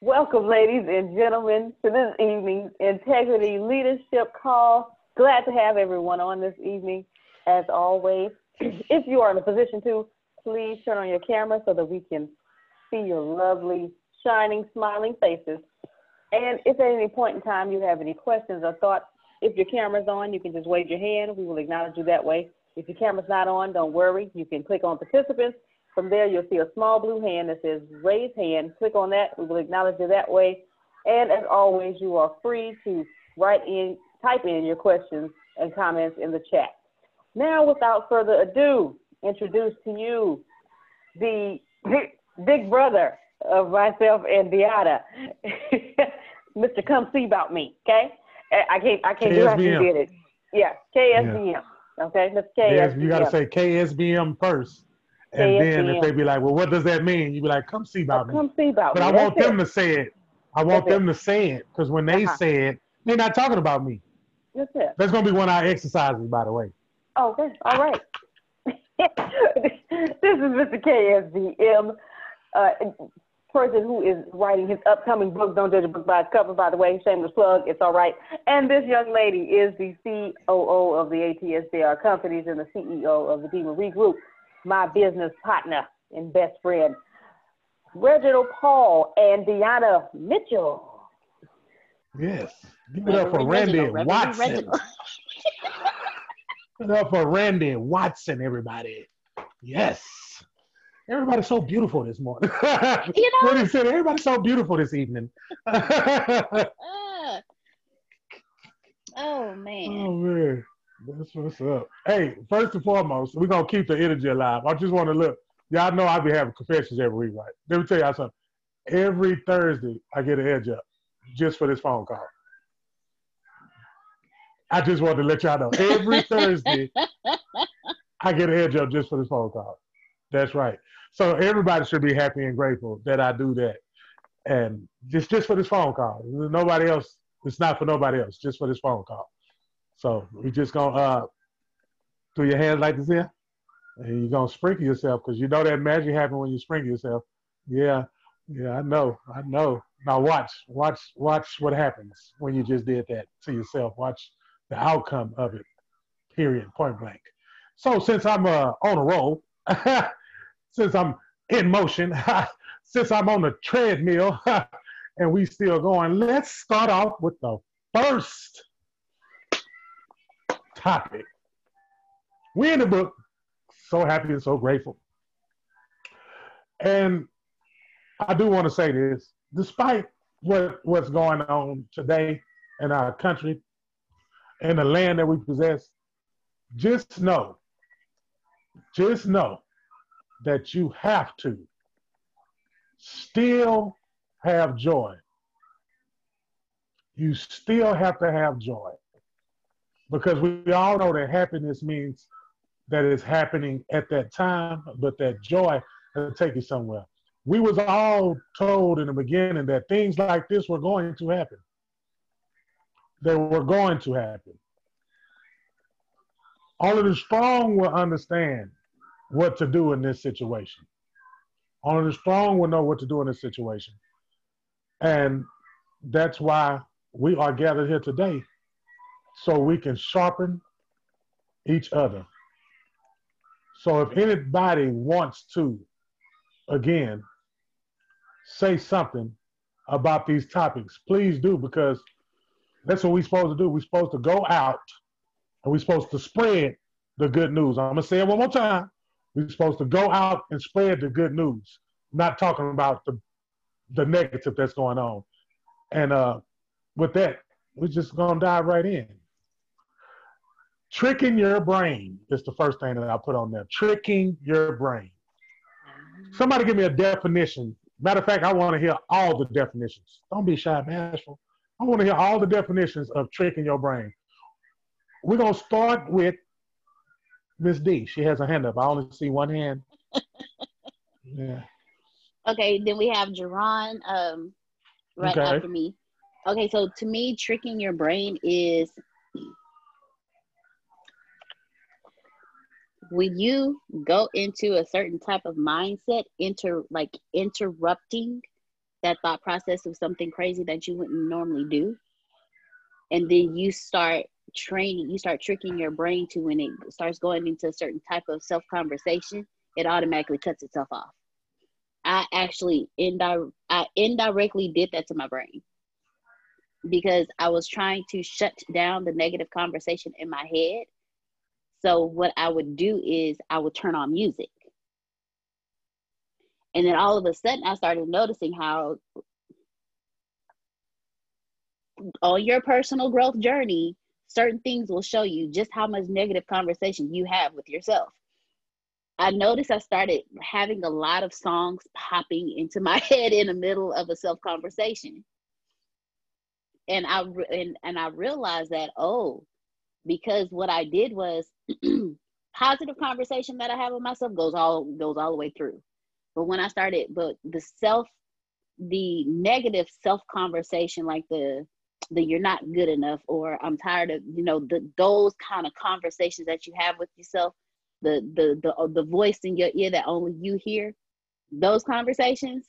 Welcome, ladies and gentlemen, to this evening's Integrity Leadership Call. Glad to have everyone on this evening. As always, if you are in a position to, please turn on your camera so that we can see your lovely, shining, smiling faces. And if at any point in time you have any questions or thoughts, if your camera's on, you can just wave your hand. We will acknowledge you that way. If your camera's not on, don't worry. You can click on participants from there, you'll see a small blue hand that says raise hand. Click on that. We will acknowledge you that way. And as always, you are free to write in, type in your questions and comments in the chat. Now, without further ado, introduce to you the big brother of myself and Deanna, Mr. Come See About Me, okay? I can't, I can't KSBM. do how you did it. Yeah, KSBM. Yeah. Okay, Mr. KSBM. Yes, you got to say KSBM first. And then if they be like, well, what does that mean? You be like, come see about oh, me. Come see about but me. But I want That's them it. to say it. I want That's them it. to say it because when they uh-huh. say it, they're not talking about me. That's it. That's gonna be one of our exercises, by the way. Oh, okay. All right. this is Mr. KSBM, uh, person who is writing his upcoming book, Don't Judge a Book by its Cover, by the way. Shameless plug, it's all right. And this young lady is the COO of the ATSJR companies and the CEO of the D. Marie Group my business partner and best friend, Reginald Paul and Deanna Mitchell. Yes. Give it up for Randy Watson. Give it up for Randy Watson, everybody. Yes. Everybody's so beautiful this morning. you know, what he said, everybody's so beautiful this evening. uh, oh man. Oh man. That's what's up. Hey, first and foremost, we're gonna keep the energy alive. I just want to look. Y'all know I be having confessions every week, right? Let me tell y'all something. Every Thursday, I get an edge up just for this phone call. I just wanted to let y'all know. Every Thursday, I get an edge up just for this phone call. That's right. So everybody should be happy and grateful that I do that. And just just for this phone call. Nobody else, it's not for nobody else, just for this phone call. So we just gonna uh, do your hands like this here, and you're gonna sprinkle yourself because you know that magic happens when you sprinkle yourself. Yeah, yeah, I know, I know. Now watch, watch, watch what happens when you just did that to yourself. Watch the outcome of it. Period. Point blank. So since I'm uh, on a roll, since I'm in motion, since I'm on the treadmill, and we still going, let's start off with the first topic. We in the book, so happy and so grateful. And I do want to say this, despite what, what's going on today in our country and the land that we possess, just know, just know that you have to still have joy. You still have to have joy because we all know that happiness means that it's happening at that time, but that joy will take you somewhere. We was all told in the beginning that things like this were going to happen. They were going to happen. Only the strong will understand what to do in this situation. Only the strong will know what to do in this situation. And that's why we are gathered here today so we can sharpen each other. So if anybody wants to, again, say something about these topics, please do because that's what we're supposed to do. We're supposed to go out and we're supposed to spread the good news. I'm gonna say it one more time. We're supposed to go out and spread the good news, not talking about the the negative that's going on. And uh, with that, we're just gonna dive right in. Tricking your brain is the first thing that I put on there. Tricking your brain. Somebody give me a definition. Matter of fact, I want to hear all the definitions. Don't be shy, bashful. I want to hear all the definitions of tricking your brain. We're gonna start with Miss D. She has a hand up. I only see one hand. yeah. Okay, then we have Jerron um, right okay. after me. Okay, so to me, tricking your brain is when you go into a certain type of mindset, inter like interrupting that thought process of something crazy that you wouldn't normally do. And then you start training, you start tricking your brain to when it starts going into a certain type of self conversation, it automatically cuts itself off. I actually indi- I indirectly did that to my brain because I was trying to shut down the negative conversation in my head. So what I would do is I would turn on music. And then all of a sudden I started noticing how on your personal growth journey, certain things will show you just how much negative conversation you have with yourself. I noticed I started having a lot of songs popping into my head in the middle of a self conversation. And I and, and I realized that oh, because what I did was positive conversation that I have with myself goes all goes all the way through. But when I started, but the self, the negative self conversation, like the the you're not good enough, or I'm tired of, you know, the those kind of conversations that you have with yourself, the the the uh, the voice in your ear that only you hear, those conversations,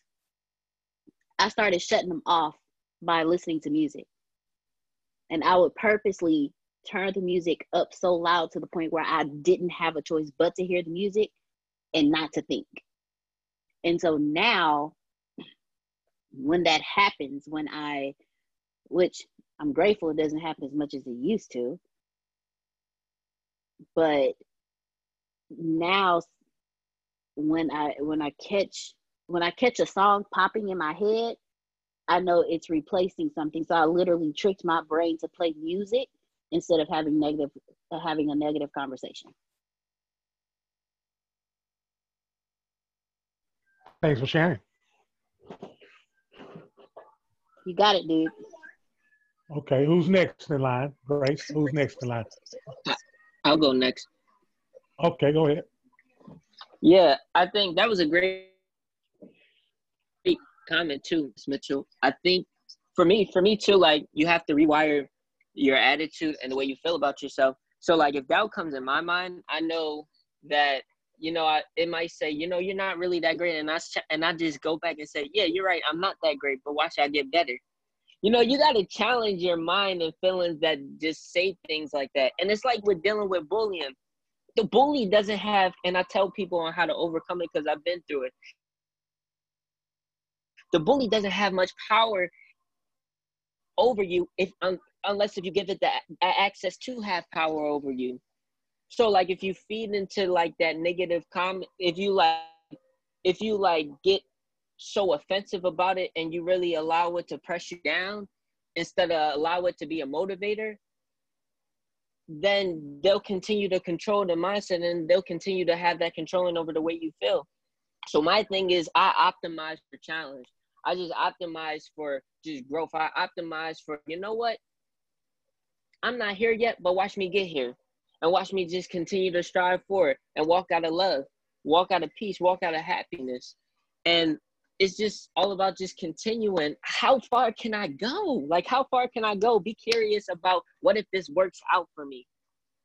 I started shutting them off by listening to music. And I would purposely turn the music up so loud to the point where I didn't have a choice but to hear the music and not to think. And so now, when that happens, when I, which I'm grateful it doesn't happen as much as it used to, but now when I when I catch when I catch a song popping in my head, I know it's replacing something. So I literally tricked my brain to play music instead of having negative uh, having a negative conversation. Thanks for sharing. You got it, dude. Okay, who's next in line? Grace, who's next in line? I'll go next. Okay, go ahead. Yeah, I think that was a great comment too, Ms. Mitchell. I think for me, for me too, like you have to rewire your attitude and the way you feel about yourself. So like if doubt comes in my mind, I know that you know, I, it might say, you know, you're not really that great, and I and I just go back and say, yeah, you're right, I'm not that great, but watch I get better. You know, you got to challenge your mind and feelings that just say things like that. And it's like we're dealing with bullying. The bully doesn't have, and I tell people on how to overcome it because I've been through it. The bully doesn't have much power over you if um, unless if you give it the access to have power over you. So like if you feed into like that negative comment, if you like if you like get so offensive about it and you really allow it to press you down instead of allow it to be a motivator, then they'll continue to control the mindset and they'll continue to have that controlling over the way you feel. So my thing is I optimize for challenge. I just optimize for just growth. I optimize for you know what? I'm not here yet, but watch me get here and watch me just continue to strive for it and walk out of love, walk out of peace, walk out of happiness. And it's just all about just continuing. How far can I go? Like, how far can I go? Be curious about what if this works out for me.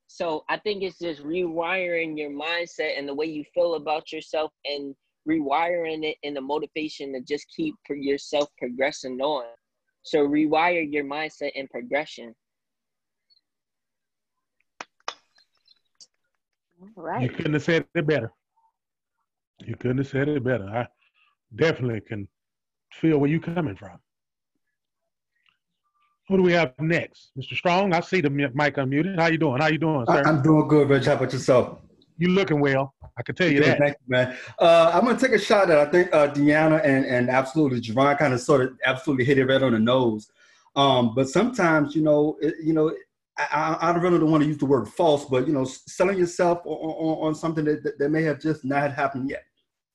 So I think it's just rewiring your mindset and the way you feel about yourself and rewiring it in the motivation to just keep yourself progressing on. So rewire your mindset and progression. Right. You couldn't have said it better. You couldn't have said it better. I definitely can feel where you're coming from. Who do we have next? Mr. Strong, I see the mic unmuted. How you doing? How you doing, sir? I'm doing good, Rich. How about yourself? You looking well. I can tell you that. Thank you, man. Uh, I'm gonna take a shot at I think uh, Deanna and, and absolutely Javon kind of sort of absolutely hit it right on the nose. Um, but sometimes, you know, it, you know, I, I, don't really want to use the word false, but you know, selling yourself on, on, on something that, that, that, may have just not happened yet.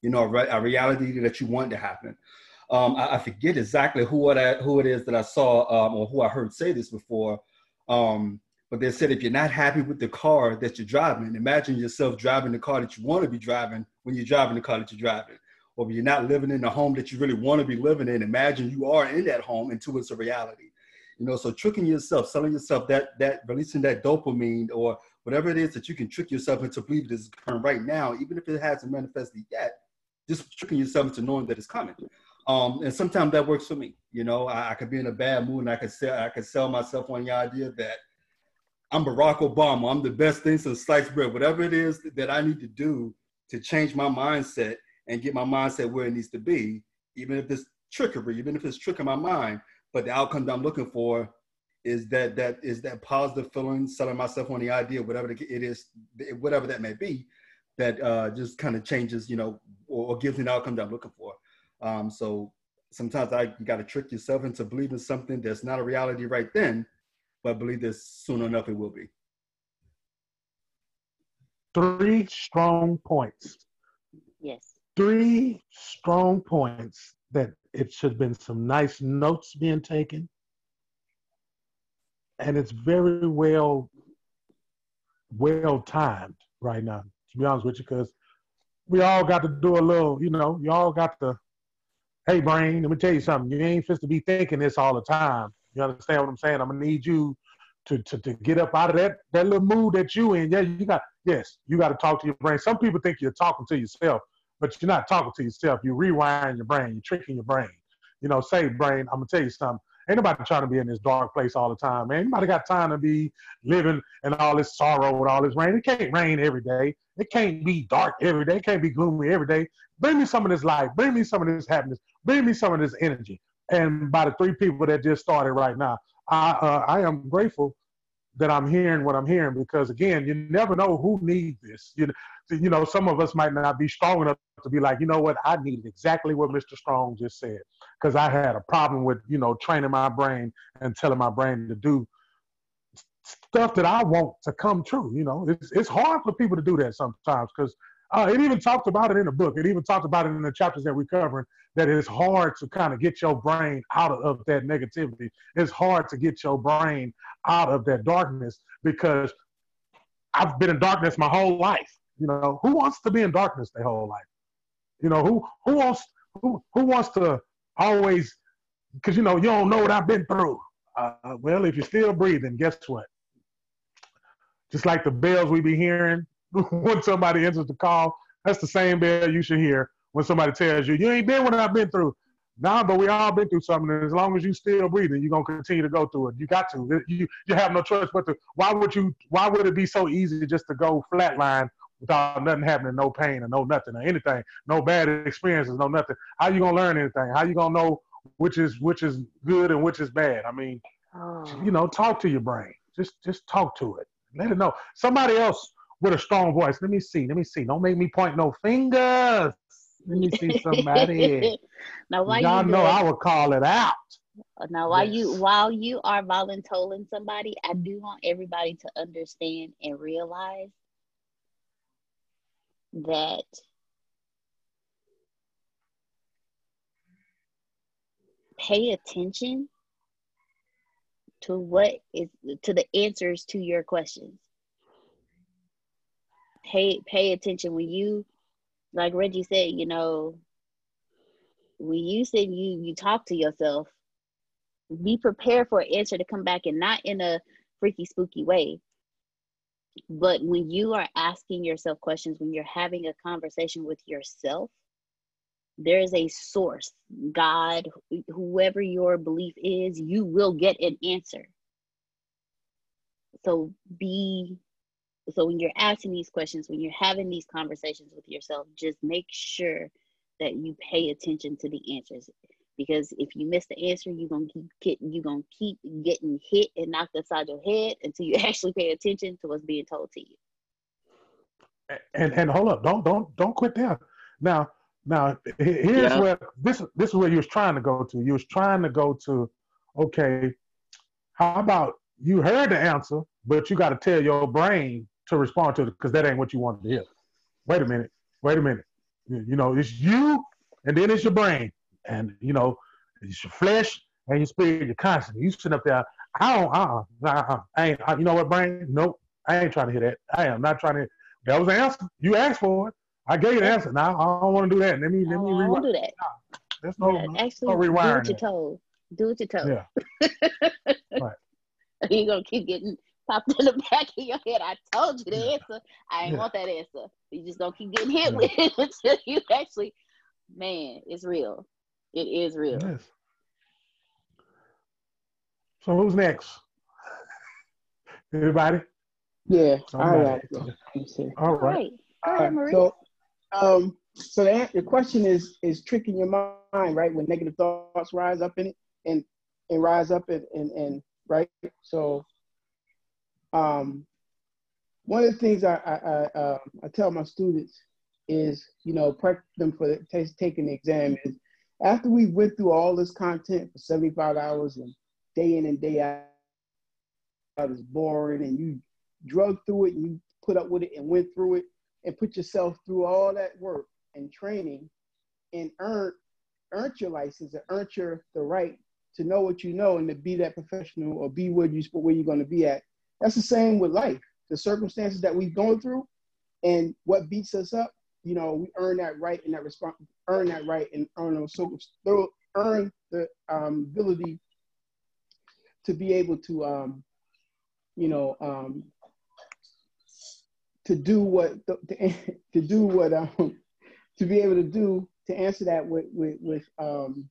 You know, a, reality that you want to happen. Um, I, I, forget exactly who who it is that I saw um, or who I heard say this before. Um, but they said if you're not happy with the car that you're driving, imagine yourself driving the car that you want to be driving when you're driving the car that you're driving. Or if you're not living in the home that you really want to be living in, imagine you are in that home until it's a reality. You know, so tricking yourself, selling yourself that that releasing that dopamine or whatever it is that you can trick yourself into believing this is coming right now, even if it hasn't manifested yet, just tricking yourself into knowing that it's coming. Um, and sometimes that works for me. You know, I, I could be in a bad mood and I could sell I could sell myself on the idea that I'm Barack Obama. I'm the best thing since sliced bread. Whatever it is that I need to do to change my mindset and get my mindset where it needs to be, even if it's trickery, even if it's tricking my mind, but the outcome that I'm looking for is that that is that positive feeling, selling myself on the idea, whatever it is, whatever that may be, that uh, just kind of changes, you know, or, or, gives me the outcome that I'm looking for. Um, so sometimes I got to trick yourself into believing something that's not a reality right then, but believe that soon enough it will be. Three strong points. Yes. Three strong points that it should have been some nice notes being taken. And it's very well well timed right now, to be honest with you, because we all got to do a little, you know, you all got to, hey, brain, let me tell you something. You ain't supposed to be thinking this all the time. You understand what I'm saying? I'm gonna need you to, to, to get up out of that, that little mood that you in. Yeah, you got yes, you got to talk to your brain. Some people think you're talking to yourself, but you're not talking to yourself. You're rewiring your brain. You're tricking your brain. You know, say brain, I'm gonna tell you something. Ain't nobody trying to be in this dark place all the time, man. Anybody got time to be living in all this sorrow with all this rain? It can't rain every day. It can't be dark every day. It can't be gloomy every day. Bring me some of this light. Bring me some of this happiness. Bring me some of this energy. And by the three people that just started right now, I uh, I am grateful that I'm hearing what I'm hearing because again, you never know who needs this. You you know, some of us might not be strong enough to be like, you know what, I needed exactly what Mr. Strong just said because I had a problem with you know training my brain and telling my brain to do stuff that I want to come true. You know, it's it's hard for people to do that sometimes because uh, it even talked about it in the book. It even talked about it in the chapters that we're covering that it's hard to kind of get your brain out of, of that negativity. It's hard to get your brain out of that darkness because I've been in darkness my whole life. You know, who wants to be in darkness their whole life? You know, who who wants who who wants to always because you know you don't know what I've been through. Uh, well, if you're still breathing, guess what? Just like the bells we be hearing when somebody answers the call, that's the same bell you should hear when somebody tells you, you ain't been what I've been through. Nah, but we all been through something. And as long as you still breathing, you're gonna continue to go through it. You got to. You you have no choice but to. Why would you? Why would it be so easy just to go flatline without nothing happening, no pain or no nothing or anything, no bad experiences, no nothing? How you gonna learn anything? How you gonna know which is which is good and which is bad? I mean, oh. you know, talk to your brain. Just just talk to it. Let it know. Somebody else with a strong voice. Let me see. Let me see. Don't make me point no fingers. Let me see somebody. now, why y'all you know I would call it out. Uh, now, while yes. you while you are volunteering somebody, I do want everybody to understand and realize that pay attention to what is to the answers to your questions pay pay attention when you like Reggie said, you know, when you said you you talk to yourself, be prepared for an answer to come back and not in a freaky spooky way. But when you are asking yourself questions, when you're having a conversation with yourself, there is a source, God, whoever your belief is, you will get an answer. So be so when you're asking these questions when you're having these conversations with yourself just make sure that you pay attention to the answers because if you miss the answer you're gonna keep get, you're gonna keep getting hit and knocked upside your head until you actually pay attention to what's being told to you and and hold up don't don't don't quit there now now here's yeah. where this this is where you was trying to go to you was trying to go to okay how about you heard the answer but you got to tell your brain to respond to it because that ain't what you wanted to hear. Wait a minute. Wait a minute. You know, it's you and then it's your brain. And, you know, it's your flesh and your spirit, your conscience. You sitting up there, I don't, uh uh-uh, I ain't, uh, you know what, brain? Nope. I ain't trying to hear that. I am not trying to. That was the answer. You asked for it. I gave you the answer. Now I don't want to do that. Let me, let me. I don't do that. Nah, there's no, yeah, no, actually, no rewiring. Do what you're told. Do what you're told. Yeah. right. You're gonna keep getting popped in the back of your head. I told you the yeah. answer. I ain't yeah. want that answer. You just gonna keep getting hit yeah. with it until you actually, man, it's real. It is real. Yes. So who's next? Everybody? Yeah, Somebody. I got it. Let me see. All All right. right. Go All ahead, right, Marie. So, um, so the, the question is is tricking your mind, right? When negative thoughts rise up in it and and rise up and and, and right. So, um, one of the things I I I, uh, I tell my students is you know prep them for the, t- taking the exam is after we went through all this content for 75 hours and day in and day out is boring and you drug through it and you put up with it and went through it and put yourself through all that work and training and earn earned your license and earned your the right to know what you know and to be that professional or be where you where you're going to be at. That's the same with life. The circumstances that we've gone through and what beats us up, you know, we earn that right and that response, earn that right and earn those throw- earn the um, ability to be able to, um, you know, um, to do what to, to do what um to be able to do to answer that with with, with um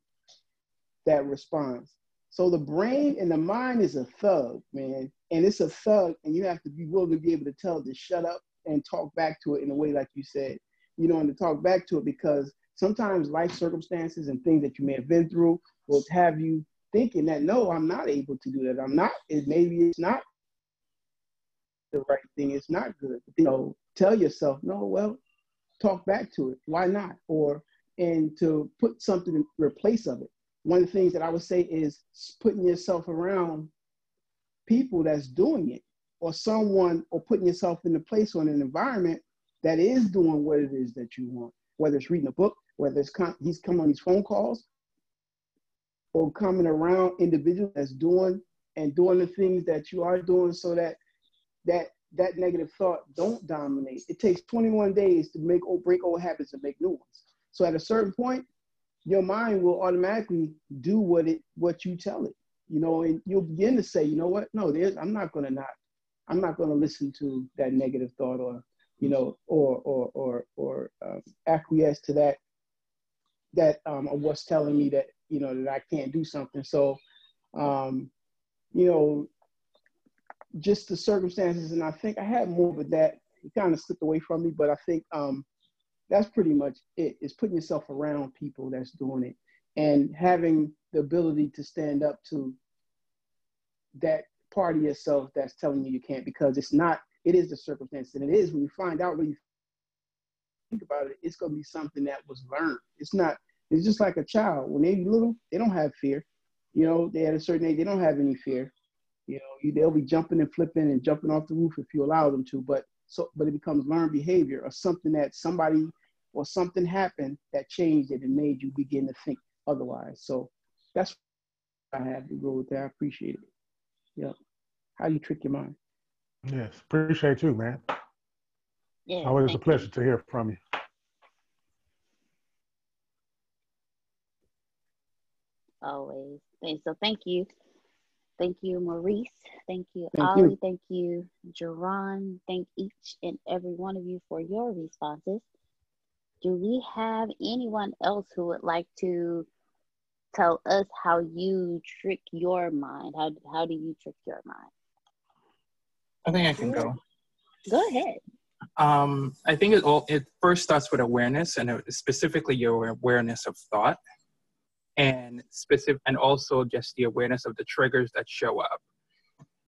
that response. So the brain and the mind is a thug, man, and it's a thug, and you have to be willing to be able to tell it to shut up and talk back to it in a way like you said, you know, and to talk back to it because sometimes life circumstances and things that you may have been through will have you thinking that no, I'm not able to do that. I'm not. It maybe it's not the right thing. It's not good. You know, tell yourself, no, well, talk back to it. Why not? Or and to put something in replace of it. One of the things that I would say is putting yourself around people that's doing it, or someone, or putting yourself in a place or an environment that is doing what it is that you want. Whether it's reading a book, whether it's com- he's coming on these phone calls, or coming around individuals that's doing and doing the things that you are doing, so that that that negative thought don't dominate. It takes 21 days to make or break old habits and make new ones. So at a certain point, your mind will automatically do what it what you tell it. You know, and you'll begin to say, you know what? No, there's I'm not gonna not, I'm not gonna listen to that negative thought or you know, or or or or um, acquiesce to that that um of what's telling me that you know that I can't do something. So um, you know, just the circumstances, and I think I had more, but that it kind of slipped away from me. But I think um, that's pretty much it. Is putting yourself around people that's doing it, and having the ability to stand up to that part of yourself that's telling you you can't, because it's not. It is the circumstance, and it is when you find out when you think about it, it's going to be something that was learned. It's not. It's just like a child when they're little, they don't have fear. You know, they at a certain age, they don't have any fear you know, you, they'll be jumping and flipping and jumping off the roof if you allow them to. But so, but it becomes learned behavior or something that somebody or something happened that changed it and made you begin to think otherwise. So that's I have to go with that. I appreciate it. Yeah. How you trick your mind? Yes, appreciate you, man. Yeah. Always a thank pleasure to hear from you. you. Always. And so thank you. Thank you, Maurice. Thank you, Thank Ollie. you. Thank you, Jerron. Thank each and every one of you for your responses. Do we have anyone else who would like to tell us how you trick your mind? How how do you trick your mind? I think I can go. Go ahead. Um, I think it all it first starts with awareness, and uh, specifically your awareness of thought, and specific, and also just the awareness of the triggers that show up,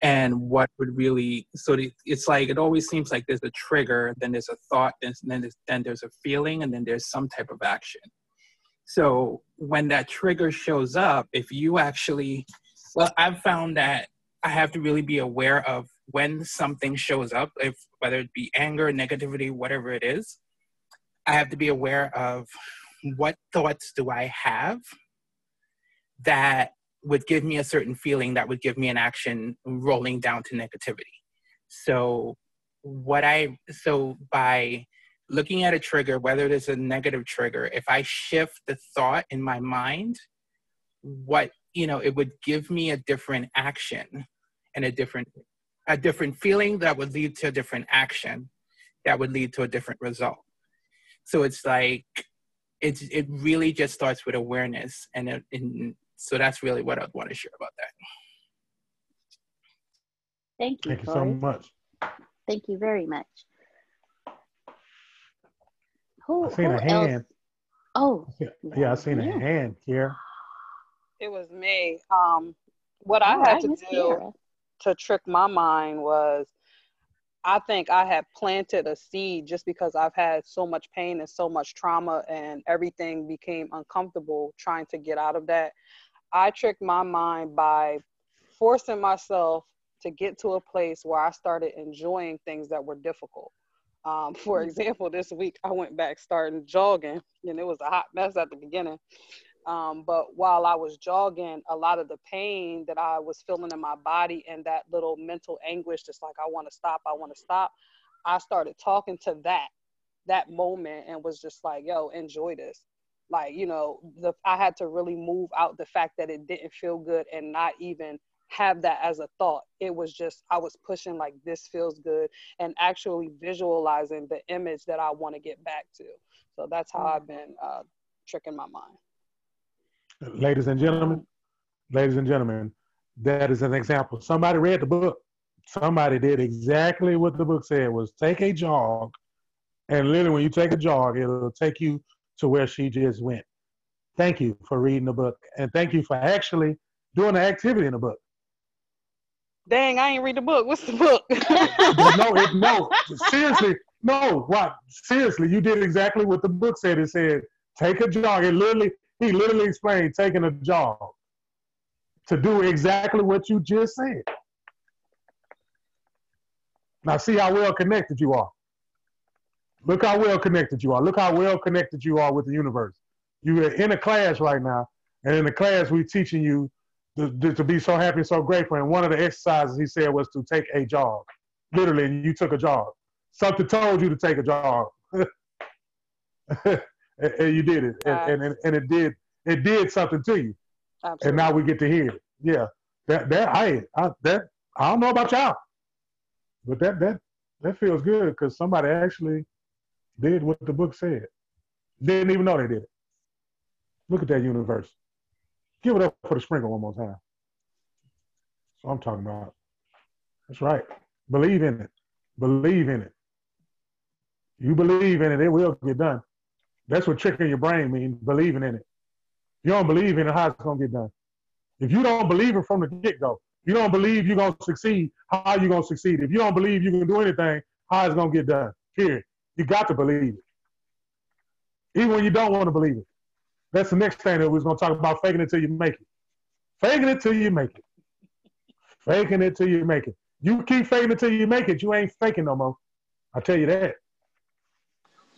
and what would really. So it's like it always seems like there's a trigger, then there's a thought, then then there's, then there's a feeling, and then there's some type of action. So when that trigger shows up, if you actually, well, I've found that I have to really be aware of when something shows up, if whether it be anger, negativity, whatever it is, I have to be aware of what thoughts do I have that would give me a certain feeling that would give me an action rolling down to negativity. So what I so by looking at a trigger, whether it is a negative trigger, if I shift the thought in my mind, what you know, it would give me a different action and a different a different feeling that would lead to a different action that would lead to a different result. So it's like it's it really just starts with awareness, and, it, and so that's really what I'd want to share about that. Thank you. Thank you so much. Thank you very much. Who, I seen who a else? hand. Oh, Yeah, I seen a hand, here. It was me. Um, what all I had right, to Miss do Kiara. To trick my mind was I think I had planted a seed just because I've had so much pain and so much trauma and everything became uncomfortable trying to get out of that. I tricked my mind by forcing myself to get to a place where I started enjoying things that were difficult. Um, for example, this week I went back starting jogging and it was a hot mess at the beginning. Um, but while I was jogging, a lot of the pain that I was feeling in my body and that little mental anguish, just like I want to stop, I want to stop, I started talking to that that moment and was just like, "Yo, enjoy this." Like you know, the I had to really move out the fact that it didn't feel good and not even have that as a thought. It was just I was pushing like this feels good and actually visualizing the image that I want to get back to. So that's how I've been uh, tricking my mind. Ladies and gentlemen, ladies and gentlemen, that is an example. Somebody read the book. Somebody did exactly what the book said was take a jog, and literally when you take a jog, it'll take you to where she just went. Thank you for reading the book, and thank you for actually doing the activity in the book. Dang, I ain't read the book. What's the book? No, it, no, seriously, no. What? Seriously, you did exactly what the book said. It said take a jog. It literally, he literally explained taking a job to do exactly what you just said. Now, see how well connected you are. Look how well connected you are. Look how well connected you are with the universe. You are in a class right now, and in the class, we're teaching you to, to, be so happy and so grateful. And one of the exercises he said was to take a job. Literally, you took a job. Something told you to take a jog. and, and you did it. And, and, and it did it did something to you. Absolutely. And now we get to hear it. Yeah. That that I, I that I don't know about y'all. But that that that feels good because somebody actually did what the book said. Didn't even know they did it. Look at that universe. Give it up for the sprinkle one more time. That's what I'm talking about. That's right. Believe in it. Believe in it. You believe in it, it will get done. That's what tricking your brain means, believing in it. You don't believe in it, how's it gonna get done? If you don't believe it from the get-go, you don't believe you're gonna succeed, how are you gonna succeed? If you don't believe you can do anything, how is it gonna get done? Period. You got to believe it. Even when you don't want to believe it. That's the next thing that we're gonna talk about faking it till you make it. Faking it till you make it. Faking it till you make it. You keep faking it till you make it, you ain't faking no more. I tell you that.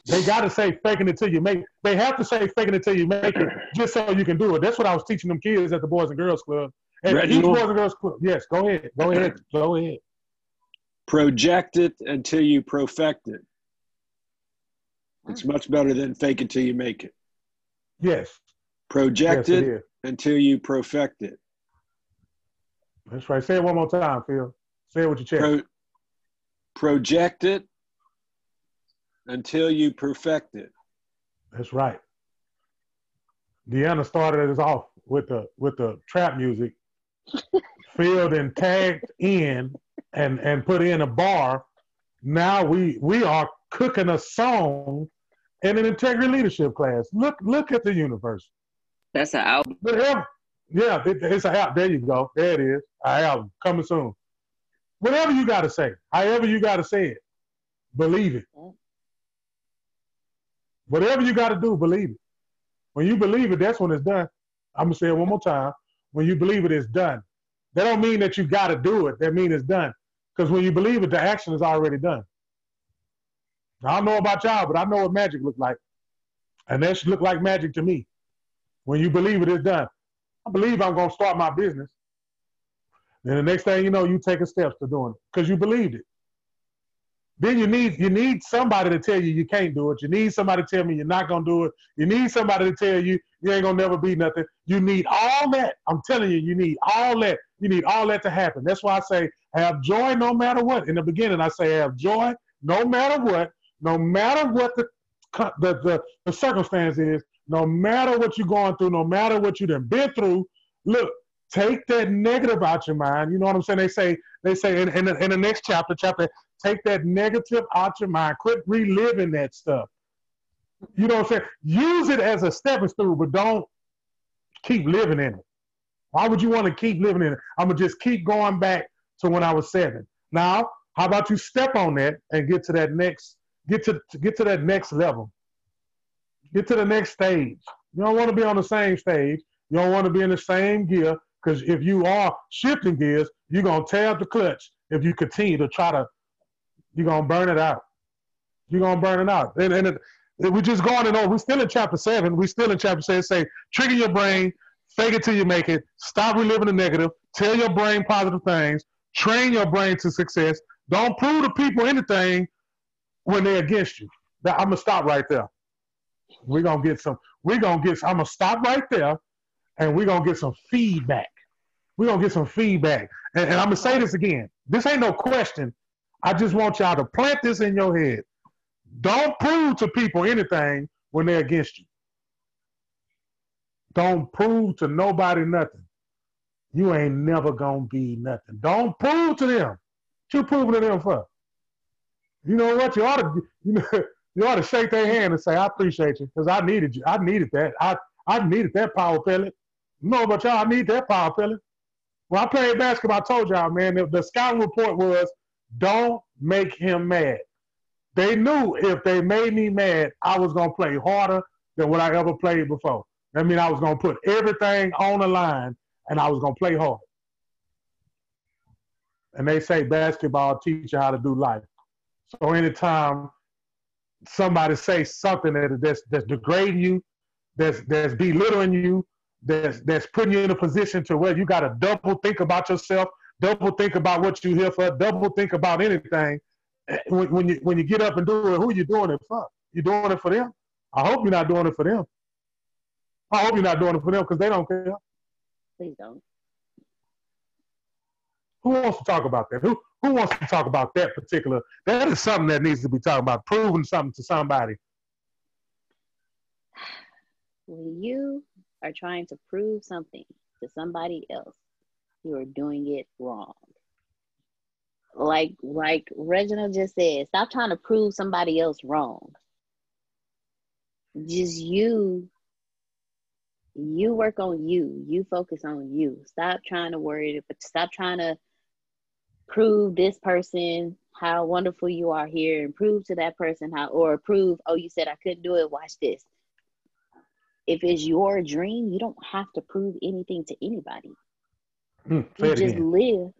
They got to say faking it till you make. They have to say faking it till you make it just so you can do it. That's what I was teaching them kids at the Boys and Girls Club. At each? Boys and Girls Club. Yes, go ahead. Go ahead. Go ahead. Project it until you perfect it. It's mm. much better than fake it till you make it. Yes. Project yes, it, it until you perfect it. That's right. Say it one more time, Phil. Say it with your chest. Pro- project it until you perfect it. That's right. Deanna started us off with the with the trap music, filled and tagged in and and put in a bar. Now we we are cooking a song in an integrity leadership class. Look look at the universe. That's an album. Whatever. Yeah, it, it's an album. There you go. There it is. Our album coming soon. Whatever you got to say, however you got to say it, believe it. Whatever you got to do, believe it. When you believe it, that's when it's done. I'm gonna say it one more time. When you believe it, it's done. That don't mean that you got to do it. That means it's done. Because when you believe it, the action is already done. I don't know about y'all, but I know what magic looks like, and that should look like magic to me. When you believe it, it's done. I believe I'm gonna start my business. Then the next thing you know, you taking steps to doing it because you believed it. Then you need you need somebody to tell you you can't do it. You need somebody to tell me you're not gonna do it. You need somebody to tell you you ain't gonna never be nothing. You need all that. I'm telling you, you need all that. You need all that to happen. That's why I say have joy no matter what. In the beginning, I say have joy no matter what, no matter what the the, the, the circumstance is. no matter what you're going through, no matter what you've been through, look, take that negative out your mind. You know what I'm saying? They say, they say in, in, the, in the next chapter, chapter, take that negative out your mind. Quit reliving that stuff. You know what I'm saying? Use it as a stepping stool, but don't keep living in it. Why would you want to keep living in it? I'm gonna just keep going back to when I was seven. Now, how about you step on that and get to that next, get to, to get to that next level. Get to the next stage. You don't want to be on the same stage. You don't want to be in the same gear because if you are shifting gears, you're gonna tear up the clutch if you continue to try to. You're gonna burn it out. You're gonna burn it out. And, and it, we're just going and over. We're still in chapter seven. We're still in chapter seven. Say, trigger your brain, fake it till you make it. Stop reliving the negative. Tell your brain positive things. Train your brain to success. Don't prove to people anything when they're against you. I'm gonna stop right there. We're gonna get some. We're gonna get. I'm gonna stop right there, and we're gonna get some feedback. We're gonna get some feedback. And, and I'm gonna say this again. This ain't no question. I just want y'all to plant this in your head. Don't prove to people anything when they're against you. Don't prove to nobody nothing. You ain't never gonna be nothing. Don't prove to them. What you proving to them for? You know what? You ought to you know you ought to shake their hand and say, I appreciate you, because I needed you. I needed that. I I needed that power pellet. No, but y'all, I need that power pellet. When I played basketball, I told y'all, man, the, the scouting report was don't make him mad. They knew if they made me mad, I was gonna play harder than what I ever played before. That means I was gonna put everything on the line and I was gonna play hard. And they say basketball teach you how to do life. So anytime somebody says something that that's that's degrading you, that's that's belittling you, that's that's putting you in a position to where you got to double think about yourself, double think about what you're here for, double think about anything. When, when you when you get up and do it, who you doing it for? You doing it for them? I hope you're not doing it for them. I hope you're not doing it for them because they don't care. Please don't. Who wants to talk about that? Who who wants to talk about that particular? That is something that needs to be talked about. Proving something to somebody. When you are trying to prove something to somebody else, you are doing it wrong. Like like Reginald just said, stop trying to prove somebody else wrong. Just you you work on you. You focus on you. Stop trying to worry, but stop trying to prove this person how wonderful you are here and prove to that person how or prove, oh, you said I couldn't do it. Watch this. If it's your dream, you don't have to prove anything to anybody. Mm, you just again. live.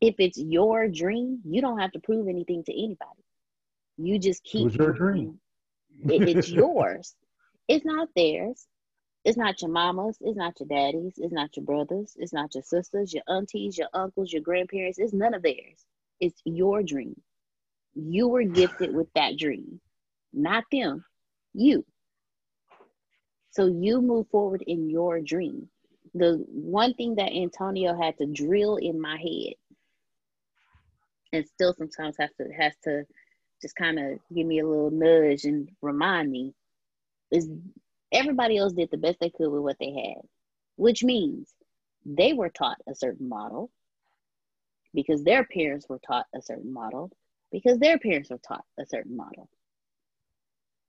If it's your dream, you don't have to prove anything to anybody. You just keep. It was your dream. It, it's yours. It's not theirs. It's not your mamas, it's not your daddies, it's not your brothers, it's not your sisters, your aunties, your uncles, your grandparents. It's none of theirs. It's your dream. You were gifted with that dream, not them, you. So you move forward in your dream. The one thing that Antonio had to drill in my head, and still sometimes has to has to just kind of give me a little nudge and remind me, is everybody else did the best they could with what they had, which means they were taught a certain model because their parents were taught a certain model because their parents were taught a certain model.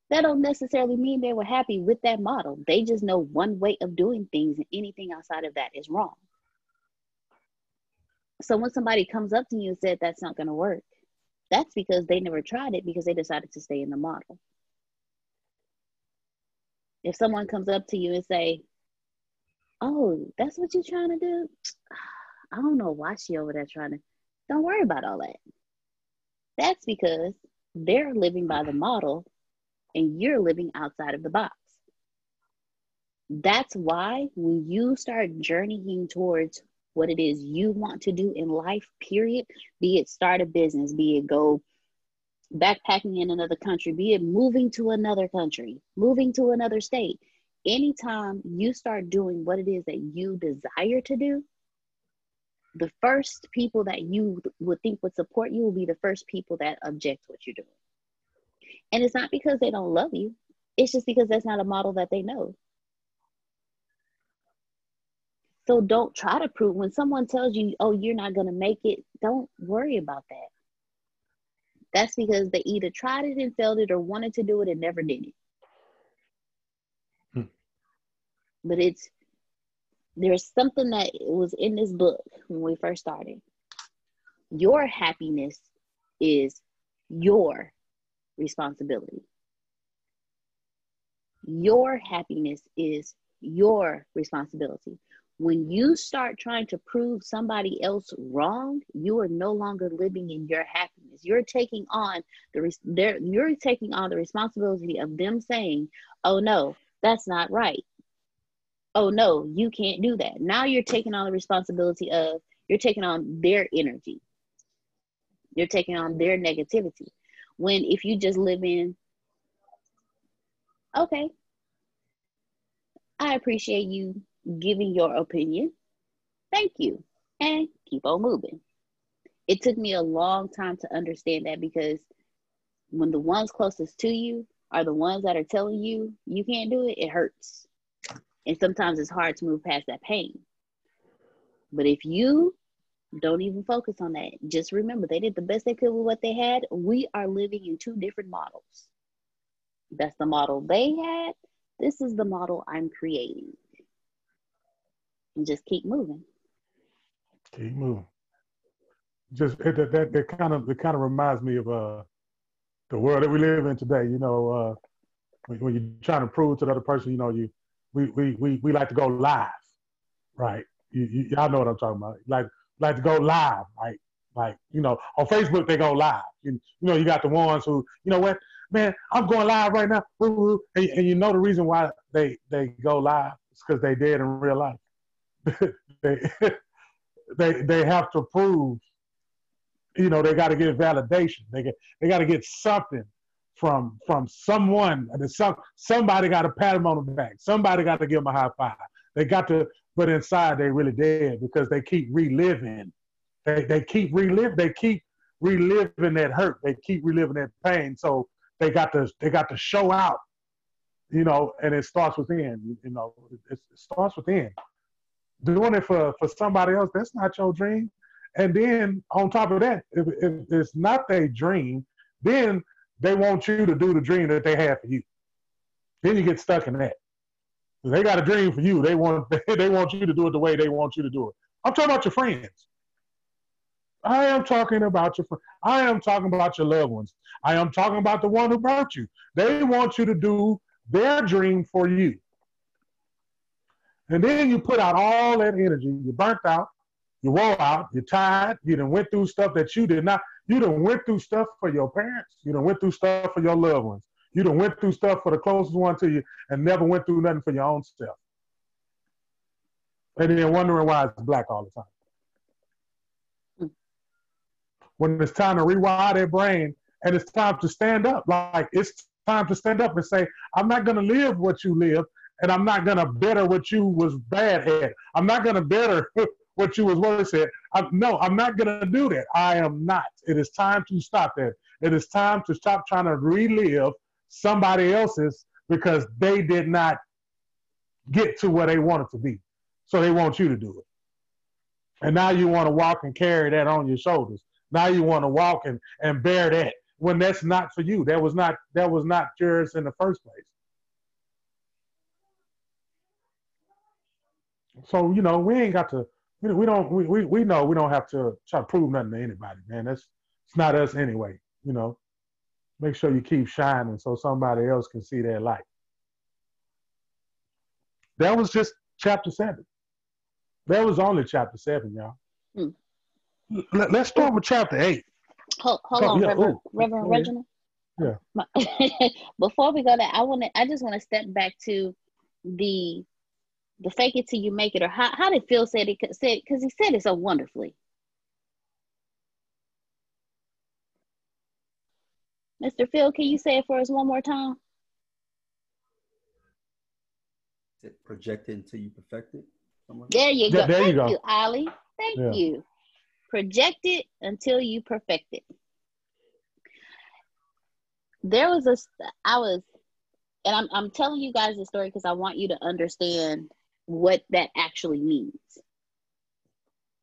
That don't necessarily mean they were happy with that model. They just know one way of doing things and anything outside of that is wrong. So when somebody comes up to you and said that's not going to work, that's because they never tried it because they decided to stay in the model if someone comes up to you and say, "Oh, that's what you're trying to do," I don't know why she over there trying to. Don't worry about all that. That's because they're living by the model, and you're living outside of the box. That's why when you start journeying towards what it is you want to do in life, period, be it start a business, be it go backpacking in another country, be it moving to another country, moving to another state, anytime you start doing what it is that you desire to do, the first people that you would think would support you will be the first people that object what you're doing. And it's not because they don't love you, It's just because that's not a model that they know. So don't try to prove when someone tells you, oh, you're not going to make it, don't worry about that. That's because they either tried it and failed it or wanted to do it and never did it. Hmm. But it's, there's something that was in this book when we first started. Your happiness is your responsibility. Your happiness is your responsibility. When you start trying to prove somebody else wrong, you are no longer living in your happiness. You're taking on the you're taking on the responsibility of them saying, "Oh no, that's not right." Oh no, you can't do that. Now you're taking on the responsibility of you're taking on their energy. You're taking on their negativity. When if you just live in, okay, I appreciate you giving your opinion. Thank you. And keep on moving. It took me a long time to understand that because when the ones closest to you are the ones that are telling you you can't do it, it hurts. And sometimes it's hard to move past that pain. But if you don't even focus on that, just remember they did the best they could with what they had. We are living in two different models. That's the model they had. This is the model I'm creating and just keep moving. Keep moving. Just that that, that kind of it kind of reminds me of uh the world that we live in today. You know, uh, when, when, you're trying to prove to the other person, you know, you we we we, we like to go live, right? You, you, y'all know what I'm talking about. Like like to go live, right? Like you know, on Facebook they go live. You, you know, you got the ones who, you know what, man, I'm going live right now, and, and you know the reason why they they go live is because they did in real life. they they they have to prove you know they got to get validation they get they got to get something from from someone and some somebody got to pat them on the back somebody got to give them a high five they got to but inside they really dead because they keep reliving they they keep relive they keep reliving that hurt they keep reliving that pain so they got to they got to show out you know and it starts within you know it, it starts within doing it for, for somebody else, that's not your dream. And then on top of that, if, if it's not their dream, then they want you to do the dream that they have for you. Then you get stuck in that. They got a dream for you. They want they want you to do it the way they want you to do it. I'm talking about your friends. I am talking about your friends. I am talking about your loved ones. I am talking about the one who brought you. They want you to do their dream for you. And then you put out all that energy. You burnt out. You wore out. You're tired. You done went through stuff that you did not. You done went through stuff for your parents. You done went through stuff for your loved ones. You done went through stuff for the closest one to you and never went through nothing for your own self. And then wondering why it's black all the time. When it's time to rewire their brain and it's time to stand up, like it's time to stand up and say, I'm not to live what you live and I'm not gonna better what you was bad at. I'm not gonna better what you was worse at. I'm, no, I'm not gonna do that. I am not. It is time to stop that. It is time to stop trying to relive somebody else's because they did not get to where they wanted to be. So they want you to do it. And now you want to walk and carry that on your shoulders. Now you want to walk and, and bear that when that's not for you. That was not that was not yours in the first place. So you know, we ain't got to. We don't. We, we we know we don't have to try to prove nothing to anybody, man. That's it's not us anyway. You know, make sure you keep shining so somebody else can see that light. That was just chapter seven. That was only chapter seven, y'all. Hmm. Let, us start with chapter eight. Hold, hold on, yeah, Reverend, ooh, Reverend Reginald. Yeah. Before we go there, I want to. I just want to step back to the the fake it till you make it, or how, how did Phil say it? Said because he said it so wonderfully. Mr. Phil, can you say it for us one more time? Is it projected until you perfect it? There you go. Yeah, there Thank you, you Ali. Thank yeah. you. Project it until you perfect it. There was a, I was and I'm I'm telling you guys the story because I want you to understand what that actually means.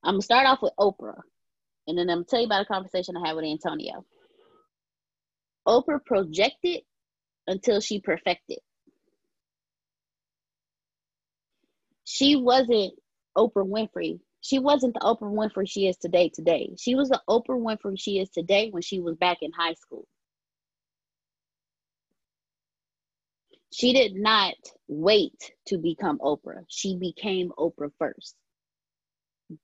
I'm gonna start off with Oprah, and then I'm gonna tell you about a conversation I had with Antonio. Oprah projected until she perfected. She wasn't Oprah Winfrey. She wasn't the Oprah Winfrey she is today. Today, she was the Oprah Winfrey she is today when she was back in high school. She did not wait to become Oprah. She became Oprah first.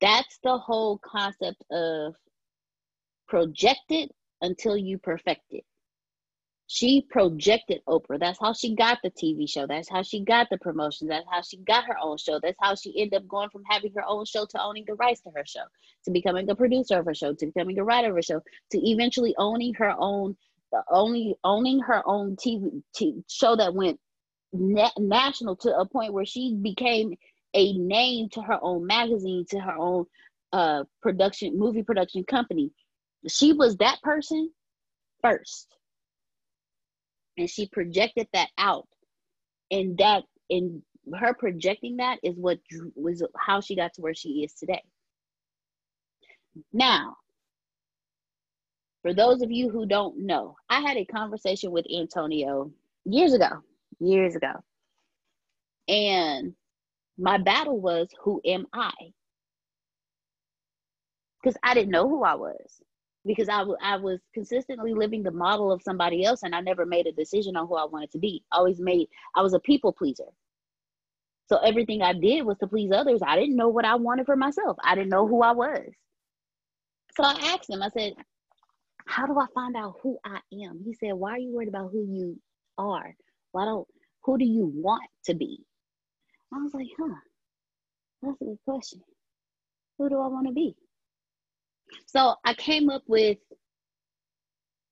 That's the whole concept of projected until you perfect it. She projected Oprah. That's how she got the TV show. That's how she got the promotion. That's how she got her own show. That's how she ended up going from having her own show to owning the rights to her show, to becoming a producer of her show, to becoming a writer of her show, to eventually owning her own, the only owning her own TV, TV show that went na- national to a point where she became a name to her own magazine, to her own uh, production, movie production company. She was that person first. And she projected that out. And that, in her projecting that, is what was how she got to where she is today. Now, for those of you who don't know, I had a conversation with Antonio years ago, years ago. And my battle was who am I? Because I didn't know who I was. Because I, w- I was consistently living the model of somebody else and I never made a decision on who I wanted to be. I always made, I was a people pleaser. So everything I did was to please others. I didn't know what I wanted for myself. I didn't know who I was. So I asked him, I said, How do I find out who I am? He said, Why are you worried about who you are? Why don't, who do you want to be? I was like, huh, that's a good question. Who do I want to be? So I came up with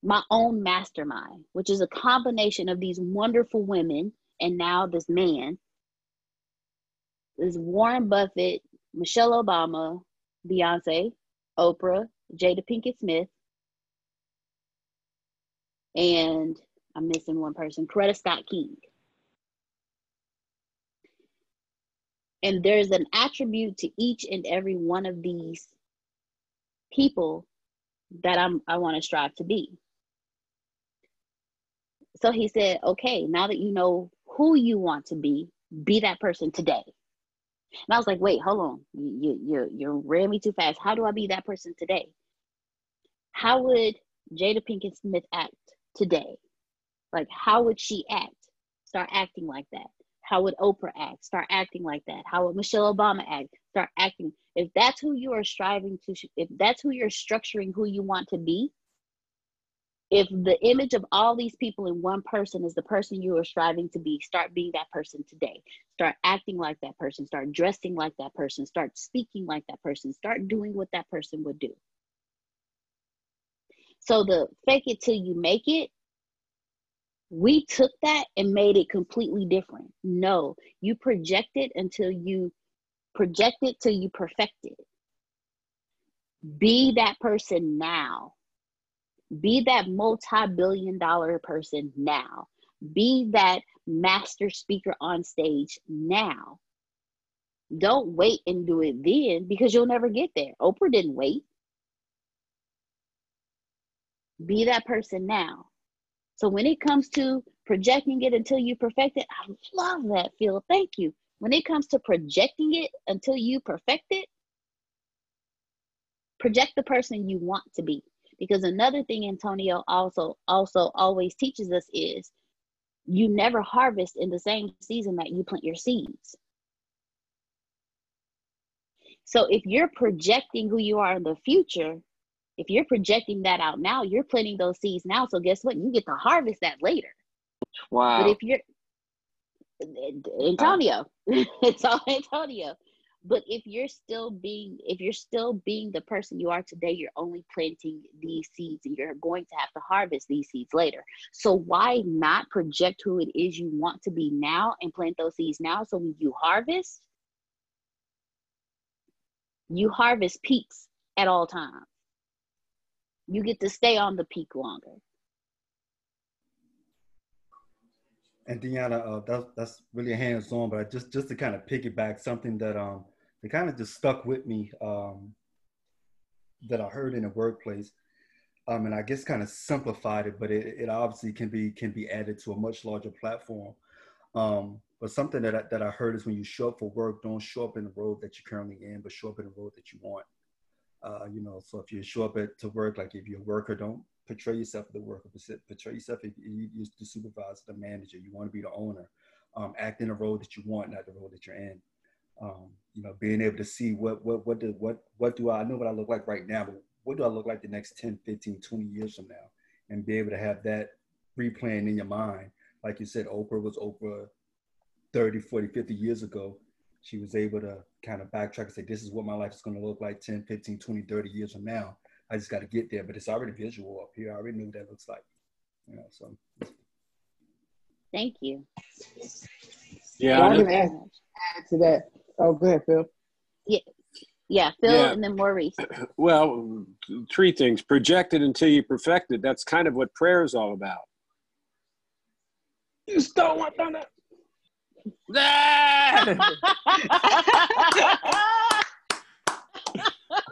my own mastermind, which is a combination of these wonderful women and now this man. This Warren Buffett, Michelle Obama, Beyonce, Oprah, Jada Pinkett Smith, and I'm missing one person, Coretta Scott King. And there's an attribute to each and every one of these people that I'm I want to strive to be. So he said, okay, now that you know who you want to be, be that person today. And I was like, wait, hold on. You you you ran me too fast. How do I be that person today? How would Jada Pinkett Smith act today? Like how would she act? Start acting like that. How would Oprah act? Start acting like that. How would Michelle Obama act? Start acting. If that's who you are striving to, if that's who you're structuring who you want to be, if the image of all these people in one person is the person you are striving to be, start being that person today. Start acting like that person. Start dressing like that person. Start speaking like that person. Start doing what that person would do. So the fake it till you make it we took that and made it completely different. No, you project it until you project it till you perfect it. Be that person now. Be that multi billion dollar person now. Be that master speaker on stage now. Don't wait and do it then because you'll never get there. Oprah didn't wait. Be that person now. So when it comes to projecting it until you perfect it, I love that, Phil. Thank you. When it comes to projecting it until you perfect it, project the person you want to be. Because another thing Antonio also also always teaches us is you never harvest in the same season that you plant your seeds. So if you're projecting who you are in the future, if you're projecting that out now, you're planting those seeds now. So guess what? You get to harvest that later. Wow. But if you're Antonio, uh, it's all Antonio. But if you're still being, if you're still being the person you are today, you're only planting these seeds and you're going to have to harvest these seeds later. So why not project who it is you want to be now and plant those seeds now? So when you harvest, you harvest peaks at all times you get to stay on the peak longer. And Deanna, uh, that's that's really hands on, but just just to kind of piggyback something that um that kind of just stuck with me um that I heard in the workplace, um and I guess kind of simplified it, but it, it obviously can be can be added to a much larger platform. Um, but something that I, that I heard is when you show up for work, don't show up in the road that you're currently in, but show up in the road that you want. Uh, you know, so if you show up at, to work, like if you're a worker, don't portray yourself as the worker, portray yourself you're the supervisor, the manager. You want to be the owner. Um, act in a role that you want, not the role that you're in. Um, you know, being able to see what what what do what what do I, I know what I look like right now, but what do I look like the next 10, 15, 20 years from now? And be able to have that replaying in your mind. Like you said, Oprah was Oprah 30, 40, 50 years ago. She was able to kind of backtrack and say, this is what my life is going to look like 10, 15, 20, 30 years from now. I just got to get there, but it's already visual up here. I already know what that looks like. You know, so. Thank you. Yeah. So I I'm gonna add, add to that. Oh, go ahead, Phil. Yeah, Yeah, Phil Yeah. and then Maurice. Well, three things. Project it until you perfect it. That's kind of what prayer is all about. You stole my thunder.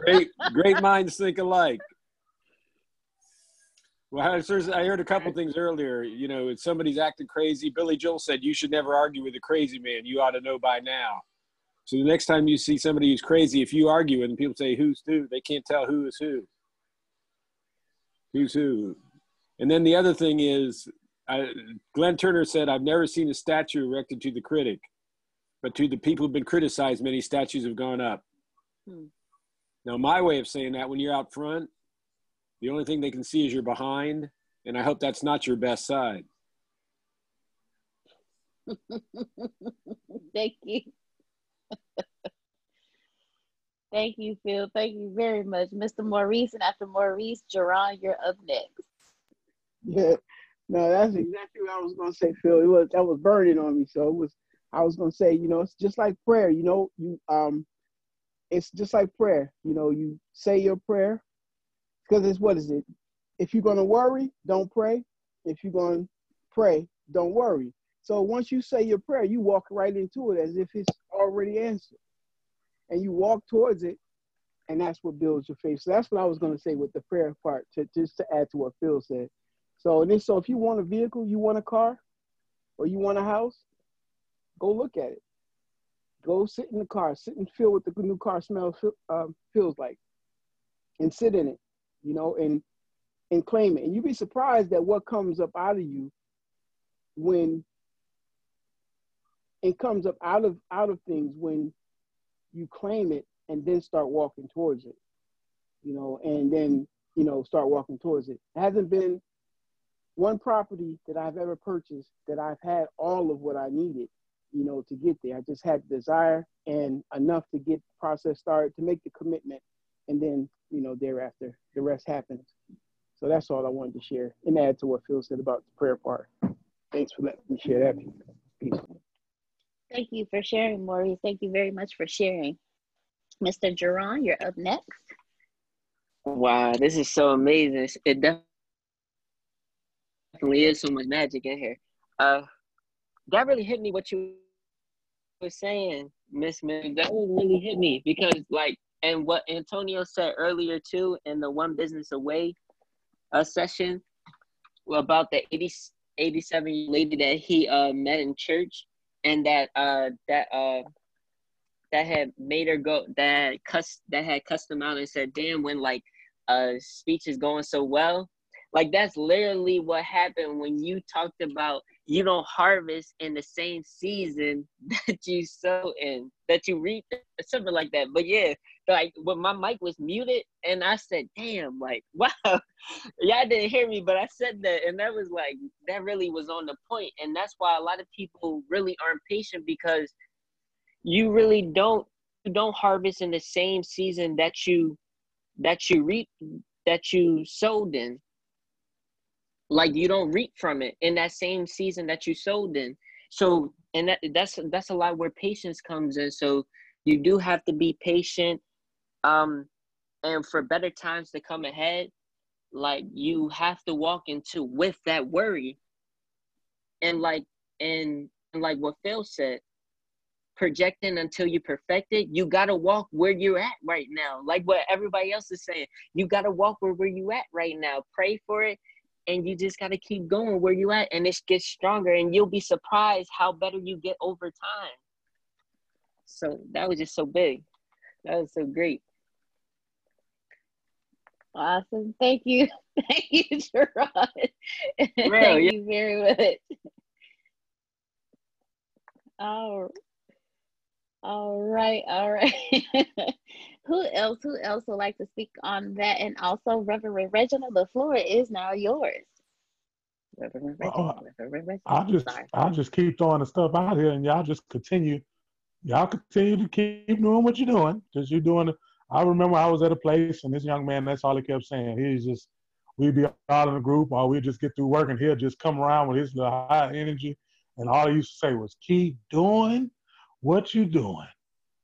Great, great minds think alike. Well, I heard- a couple things earlier. You know, if somebody's acting crazy, Billy Joel said you should never argue with a crazy man. You ought to know by now. So the next time you see somebody who's crazy, if you argue them, people say who's who, they can't tell who is who. Who's who. And then the other thing is, I, Glenn Turner said, I've never seen a statue erected to the critic, but to the people who've been criticized, many statues have gone up. Hmm. Now, my way of saying that, when you're out front, the only thing they can see is you're behind, and I hope that's not your best side. Thank you. Thank you, Phil. Thank you very much. Mr. Maurice, and after Maurice, Jerron, you're up next. Yeah. No, that's exactly what I was gonna say, Phil. It was that was burning on me. So it was I was gonna say, you know, it's just like prayer, you know, you um it's just like prayer. You know, you say your prayer because it's what is it? If you're gonna worry, don't pray. If you're gonna pray, don't worry. So once you say your prayer, you walk right into it as if it's already answered. And you walk towards it, and that's what builds your faith. So that's what I was gonna say with the prayer part, to just to add to what Phil said. So then so if you want a vehicle, you want a car, or you want a house, go look at it. Go sit in the car, sit and feel what the new car smell um, feels like, and sit in it, you know, and and claim it. And you'd be surprised at what comes up out of you when it comes up out of out of things when you claim it and then start walking towards it, you know, and then you know start walking towards it. It hasn't been one property that I've ever purchased that I've had all of what I needed, you know, to get there. I just had desire and enough to get the process started, to make the commitment, and then, you know, thereafter, the rest happens. So that's all I wanted to share and add to what Phil said about the prayer part. Thanks for letting me share that. Peace. Thank you for sharing, Maurice. Thank you very much for sharing. Mr. Jerron, you're up next. Wow, this is so amazing. It definitely is so much magic in here. Uh, that really hit me what you were saying, Miss Mary. That really hit me because, like, and what Antonio said earlier too in the One Business Away uh, session about the 80, 87 lady that he uh, met in church and that uh that uh that had made her go that cuss that had cussed him out and said, damn, when like uh speech is going so well. Like that's literally what happened when you talked about you don't harvest in the same season that you sow in, that you reap, something like that. But yeah, like when my mic was muted and I said, damn, like wow. Y'all didn't hear me, but I said that and that was like that really was on the point. And that's why a lot of people really aren't patient because you really don't you don't harvest in the same season that you that you reap that you sowed in like you don't reap from it in that same season that you sowed in so and that that's that's a lot where patience comes in so you do have to be patient um and for better times to come ahead like you have to walk into with that worry and like And like what Phil said, projecting until you perfect it, you gotta walk where you're at right now. Like what everybody else is saying, you gotta walk where where you at right now. Pray for it, and you just gotta keep going where you at, and it gets stronger, and you'll be surprised how better you get over time. So that was just so big. That was so great. Awesome. Thank you. Thank you, Gerard. Thank yeah. you very much. All, all right, all right. who else? Who else would like to speak on that? And also, Reverend Reginald, the floor is now yours. Reverend Reginald, Reverend Reginald. I'll just sorry. I'll just keep throwing the stuff out here, and y'all just continue. Y'all continue to keep doing what you're doing, because you're doing. I remember I was at a place, and this young man, that's all he kept saying. He's just, we'd be all in a group, or we'd just get through work, and he'll just come around with his little high energy, and all he used to say was, "Keep doing what you're doing."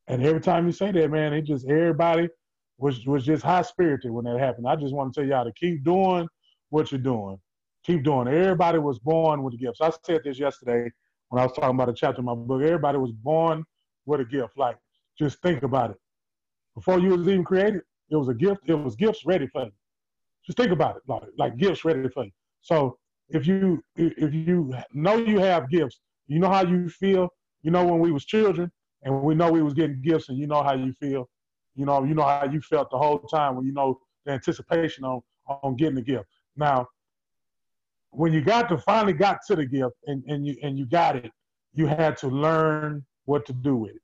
And every time you say that, man, it just everybody was was just high spirited when that happened. I just want to tell y'all to keep doing what you're doing. Keep doing. Everybody was born with a gift. So I said this yesterday when I was talking about a chapter in my book. Everybody was born with a gift. Like, just think about it. Before you was even created, it was a gift. It was gifts ready for you. Just think about it, like like gifts ready for you. So if you if you know you have gifts, you know how you feel. You know when we was children, and we know we was getting gifts, and you know how you feel. You know you know how you felt the whole time when you know the anticipation on on getting the gift. Now, when you got to finally got to the gift and, and you and you got it, you had to learn what to do with it.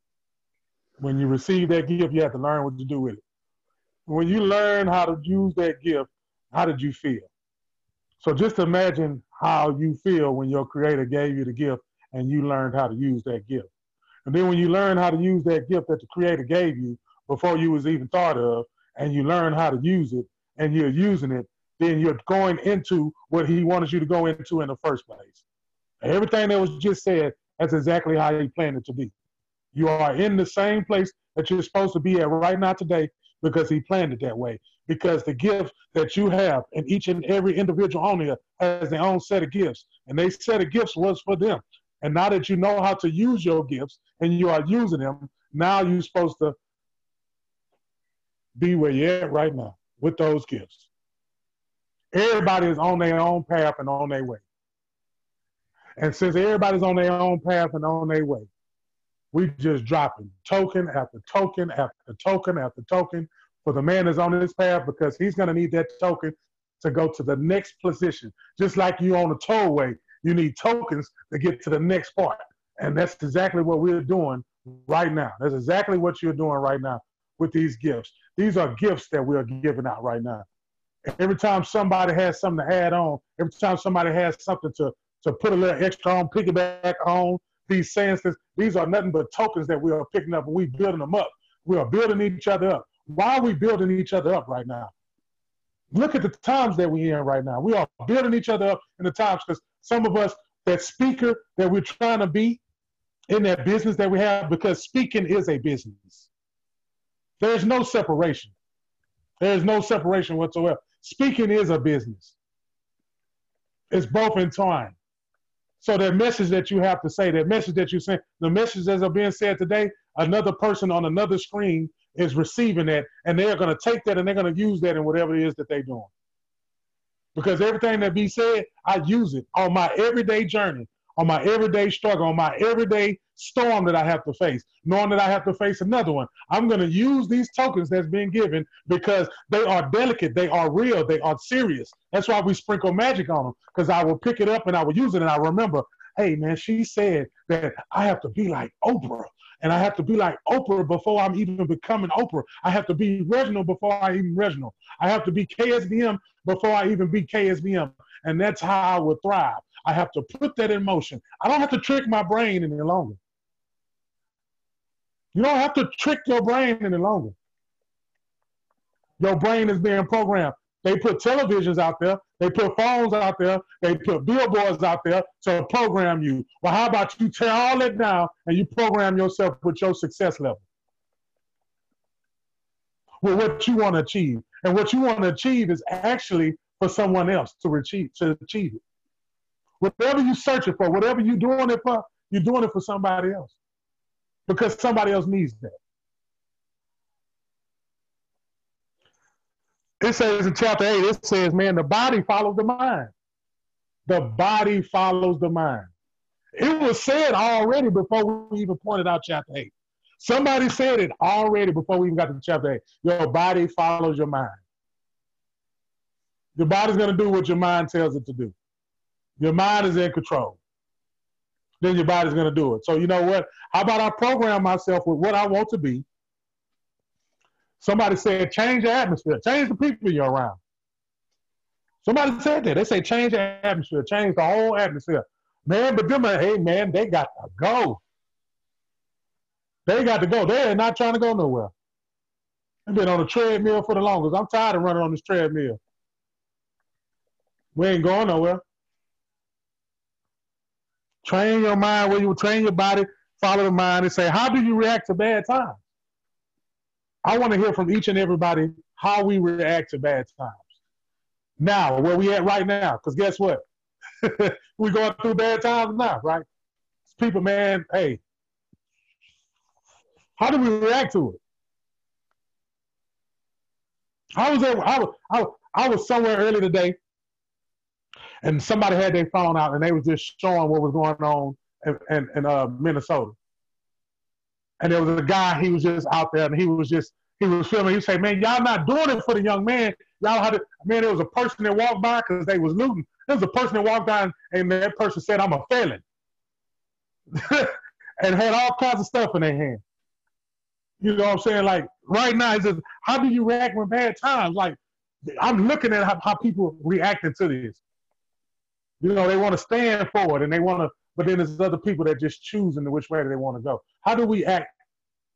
When you received that gift, you had to learn what to do with it. When you learn how to use that gift, how did you feel? So just imagine how you feel when your creator gave you the gift and you learned how to use that gift. And then when you learn how to use that gift that the creator gave you before you was even thought of, and you learn how to use it and you're using it, then you're going into what he wanted you to go into in the first place. Everything that was just said, that's exactly how he planned it to be. You are in the same place that you're supposed to be at right now today because he planned it that way. Because the gift that you have, and each and every individual on here has their own set of gifts, and they set of gifts was for them. And now that you know how to use your gifts and you are using them, now you're supposed to be where you're at right now with those gifts. Everybody is on their own path and on their way. And since everybody's on their own path and on their way, we just dropping token after token after token after token for the man that's on his path because he's going to need that token to go to the next position. Just like you on a tollway, you need tokens to get to the next part. And that's exactly what we're doing right now. That's exactly what you're doing right now with these gifts. These are gifts that we're giving out right now. Every time somebody has something to add on, every time somebody has something to, to put a little extra on, piggyback on, these sentences, these are nothing but tokens that we are picking up and we building them up. We are building each other up. Why are we building each other up right now? Look at the times that we're in right now. We are building each other up in the times because some of us, that speaker that we're trying to be in that business that we have, because speaking is a business. There's no separation. There's no separation whatsoever. Speaking is a business. It's both in time. So that message that you have to say, that message that you say, the messages that are being said today, another person on another screen is receiving that, and they're going to take that and they're going to use that in whatever it is that they're doing. Because everything that be said, I use it on my everyday journey, on my everyday struggle, on my everyday storm that I have to face, knowing that I have to face another one. I'm going to use these tokens that's being given because they are delicate, they are real, they are serious. That's why we sprinkle magic on them because I will pick it up and I will use it and I remember, hey man, she said that I have to be like Oprah. And I have to be like Oprah before I'm even becoming Oprah. I have to be Reginald before I even Reginald. I have to be KSBM before I even be KSBM. And that's how I will thrive. I have to put that in motion. I don't have to trick my brain any longer. You don't have to trick your brain any longer. Your brain is being programmed. They put televisions out there, they put phones out there, they put billboards out there to program you. Well, how about you tear all that down and you program yourself with your success level? With what you want to achieve. And what you want to achieve is actually for someone else to achieve, to achieve it. Whatever you're searching for, whatever you're doing it for, you're doing it for somebody else. Because somebody else needs that. It says in chapter 8, it says, man, the body follows the mind. The body follows the mind. It was said already before we even pointed out chapter 8. Somebody said it already before we even got to chapter 8. Your body follows your mind. Your body's going to do what your mind tells it to do. Your mind is in control. Then your body's going to do it. So, you know what? How about I program myself with what I want to be? Somebody said, change the atmosphere, change the people you're around. Somebody said that. They say, change the atmosphere, change the whole atmosphere. Man, but them, hey, man, they got to go. They got to go. They're not trying to go nowhere. They've been on a treadmill for the longest. I'm tired of running on this treadmill. We ain't going nowhere. Train your mind where you train your body, follow the mind, and say, how do you react to bad times? I want to hear from each and everybody how we react to bad times. Now, where we at right now, because guess what? We're going through bad times now, right? People, man, hey, how do we react to it? I was there, I was, I was, I was somewhere early today, and somebody had their phone out, and they was just showing what was going on in, in, in uh, Minnesota. And there was a guy, he was just out there, and he was just, he was filming. He said, "Man, y'all not doing it for the young man. Y'all had to, man. There was a person that walked by because they was looting. There was a person that walked by, and that person said, "I'm a felon," and had all kinds of stuff in their hand. You know what I'm saying? Like right now, it's just how do you react when bad times? Like I'm looking at how, how people reacting to this. You know, they want to stand for it and they want to, but then there's other people that just choosing which way they want to go. How do we act?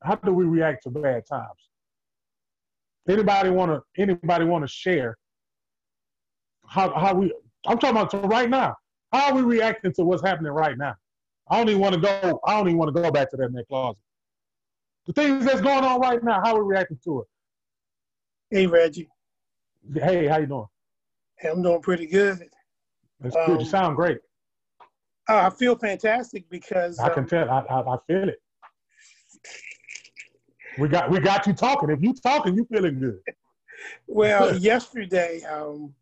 How do we react to bad times? Anybody want to? Anybody want to share? How how we? I'm talking about right now. How are we reacting to what's happening right now? I don't even want to go. I don't even want to go back to that in that closet. The things that's going on right now. How are we reacting to it? Hey Reggie. Hey, how you doing? Hey, I'm doing pretty good. That's good. You Um, sound great. Uh, I feel fantastic because I can um, tell. I, I, I feel it. We got we got you talking. If you talking, you feeling good. well, yesterday um,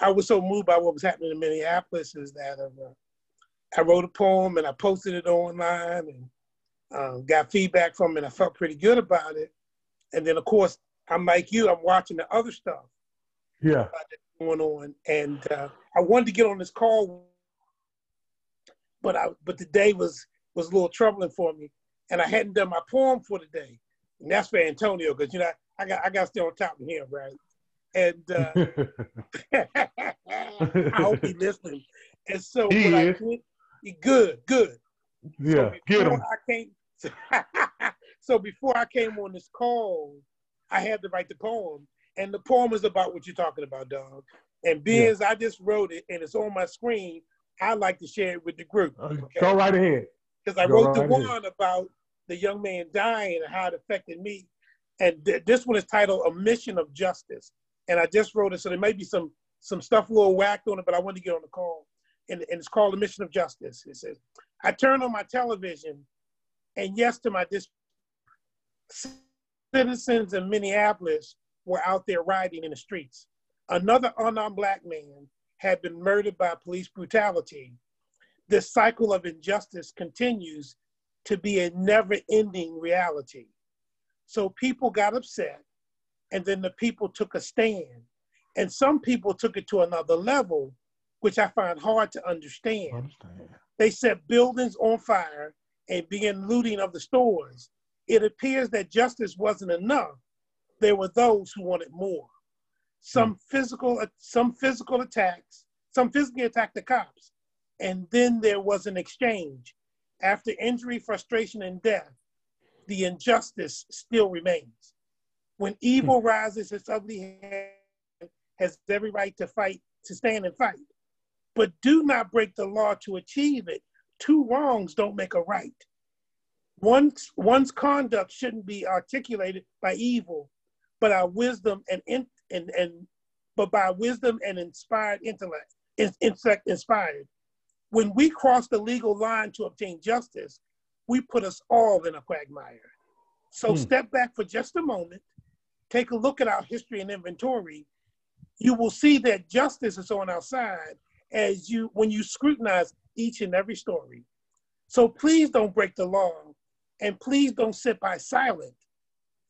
I was so moved by what was happening in Minneapolis is that uh, I wrote a poem and I posted it online and um, got feedback from it. and I felt pretty good about it. And then, of course, I'm like you. I'm watching the other stuff Yeah. going on, and uh, I wanted to get on this call, but I but the day was was a little troubling for me, and I hadn't done my poem for the day, and that's for Antonio because you know I got I got to stay on top of him, right? And uh, I hope he's listening. And so He I did, he- good, good. yeah. Get him. I came, so before I came on this call, I had to write the poem, and the poem is about what you're talking about, dog. And being Yeah. as I just wrote it and it's on my screen, I like to share it with the group uh, Go right ahead. because I Go wrote the right ahead. one about the young man dying and how it affected me, and th- this one is titled "A Mission of Justice." And I just wrote it, so there may be some some stuff a little whacked on it, but I wanted to get on the call, and, and it's called "A Mission of Justice." It says, "I turned on my television, and yes, to my dis- citizens in Minneapolis were out there rioting in the streets. Another unarmed black man had been murdered by police brutality. This cycle of injustice continues to be a never ending reality. So people got upset, and then the people took a stand. And some people took it to another level, which I find hard to understand. Understand. They set buildings on fire and began looting of the stores. It appears that justice wasn't enough. There were those who wanted more. Some hmm. physical, uh, some physical attacks, some physically attacked the cops, and then there was an exchange. After injury, frustration, and death, the injustice still remains. When hmm. evil rises its ugly head, has every right to fight, to stand and fight. But do not break the law to achieve it. Two wrongs don't make a right. One's, one's conduct shouldn't be articulated by evil, but our wisdom and, in, and, and but by wisdom and inspired intellect, in, intellect inspired. when we cross the legal line to obtain justice, we put us all in a quagmire. So Hmm. step back for just a moment, take a look at our history and inventory. You will see that justice is on our side as you when you scrutinize each and every story. So please don't break the law and please don't sit by silent.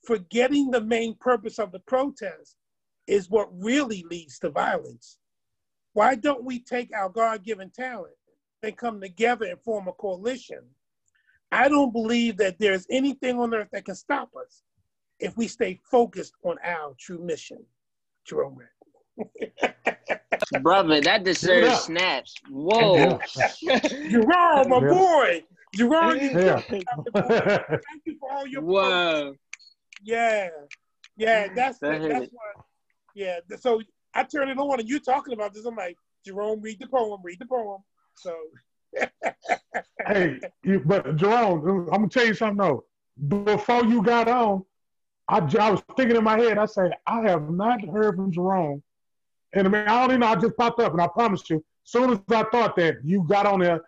Forgetting the main purpose of the protest is what really leads to violence. Why don't we take our God given talent and come together and form a coalition? I don't believe that there's anything on earth that can stop us if we stay focused on our true mission. Jerome Red. Brother, that deserves Yeah. snaps. Whoa. Jerome, my Yeah. boy. Jerome, you Yeah. thank you for all your Whoa. Yeah, yeah, that's That that's it. Yeah, so I turn it on and you're talking about this. I'm like, Jerome, read the poem, read the poem. So hey, you, but Jerome, I'm gonna tell you something though. Before you got on, I was thinking in my head. I said, I have not heard from Jerome, and I mean, I don't even know. I just popped up, and I promise you, soon as I thought that you got on there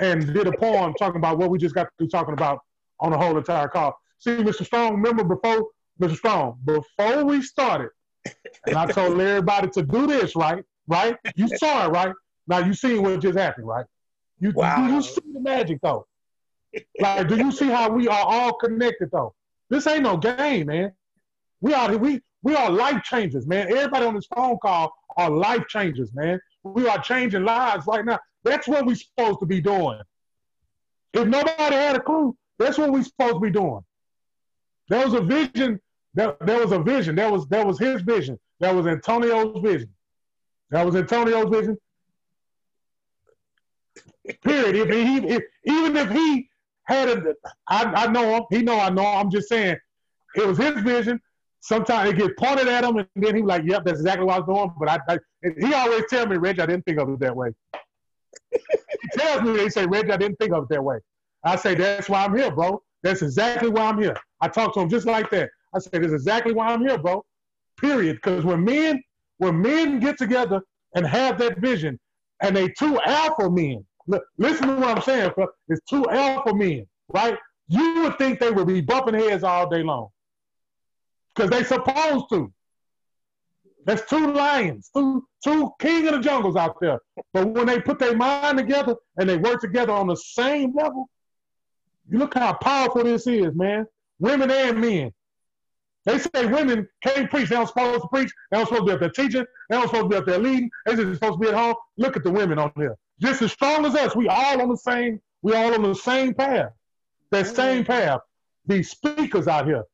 and did a poem talking about what we just got to talking about on the whole entire call. See, Mr. Strong, remember before Mr. Strong, before we started, and I told everybody to do this, right? Right? You saw it, right? Now you see what just happened, right? You do you see the magic though? Like, do you see how we are all connected though? This ain't no game, man. We are we we are life changers, man. Everybody on this phone call are life changers, man. We are changing lives right now. That's what we're supposed to be doing. If nobody had a clue, that's what we're supposed to be doing. There was a vision. There, there was a vision. That was that was his vision. That was Antonio's vision. That was Antonio's vision. Period. If he, if, even if he had a, I, I know him. He know I know. him. I'm just saying, it was his vision. Sometimes it get pointed at him, and then he like, "Yep, that's exactly what I was doing." But I, I he always tell me, "Reg, I didn't think of it that way." he tells me, "He say, Reg, I didn't think of it that way." I say, "That's why I'm here, bro. That's exactly why I'm here." I talk to him just like that. I say, is exactly why I'm here, bro." Period. Because when men, when men get together and have that vision, and they two alpha men. Li- Listen to what I'm saying, bro. It's two alpha men, right? You would think they would be bumping heads all day long. Because they supposed to. There's two lions, two two king of the jungles out there. But when they put their mind together and they work together on the same level, you look how powerful this is, man. Women and men. They say women can't preach. They don't supposed to preach. They don't supposed to be up there teaching. They don't supposed to be up there leading. They just supposed to be at home. Look at the women on there. Just as strong as us. We all on the same, we all on the same path. That mm-hmm. same path. These speakers out here.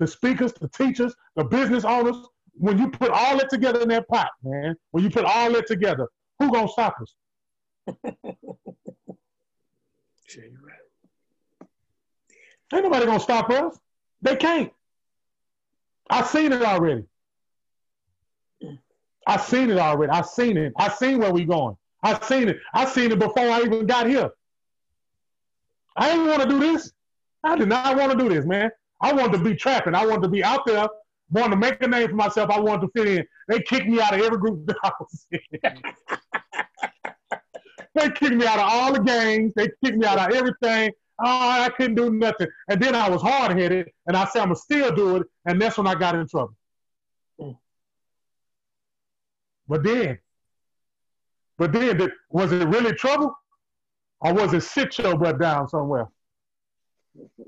The speakers, the teachers, the business owners. When you put all that together in that pot, man, when you put all that together, who gonna stop us? Sure, you're right. Ain't nobody gonna stop us. They can't. I seen it already. I seen it already. I seen it. I seen where we going. I seen it. I seen it before I even got here. I didn't want to do this. I did not want to do this, man. I wanted to be trapping. I wanted to be out there, wanted to make a name for myself. I wanted to fit in. They kicked me out of every group that I was in. they kicked me out of all the games. They kicked me out of everything. Oh, I couldn't do nothing. And then I was hard headed, and I said, I'm going to still do it. And that's when I got in trouble. Mm. But then, but then, did- was it really trouble? Or was it sit your butt down somewhere?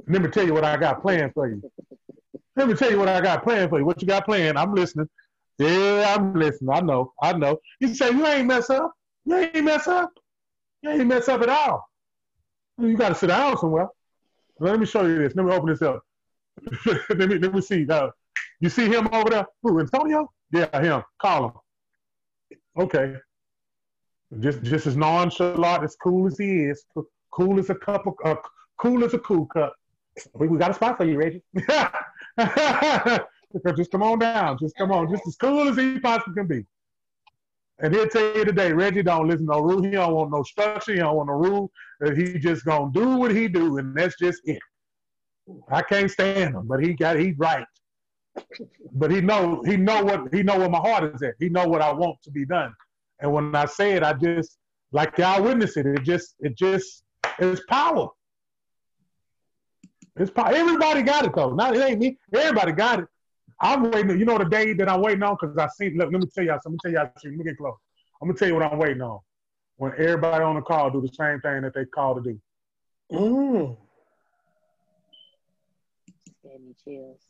Let me tell you what I got planned for you. Let me tell you what I got planned for you. What you got planned? I'm listening. Yeah, I'm listening. I know. I know. You say you ain't mess up. You ain't mess up. You ain't mess up at all. You got to sit down somewhere. Let me show you this. Let me open this up. let me let me see. Uh, you see him over there? Who? Antonio? Yeah, him. Call him. Okay. Just just as nonchalant, as cool as he is, cool as a cup of, uh, cool as a cool cup. We, we got a spot for you, Reggie. just come on down. Just come on. Just as cool as he possibly can be. And he'll tell you today, Reggie don't listen to no rule. He don't want no structure. He don't want no rule. He just gonna do what he do, and that's just it. I can't stand him, but he got he right. But he know he know what he know where my heart is at. He know what I want to be done. And when I say it, I just Like y'all witness it. It just, it just, it's power. It's power. Everybody got it though. Not it ain't me. Everybody got it. I'm waiting. You know the day that I'm waiting on because I seen. Let, let me tell y'all. Let me tell y'all. Let me get close. I'm gonna tell you what I'm waiting on. When everybody on the call do the same thing that they call to do. Mm. Gave me chills.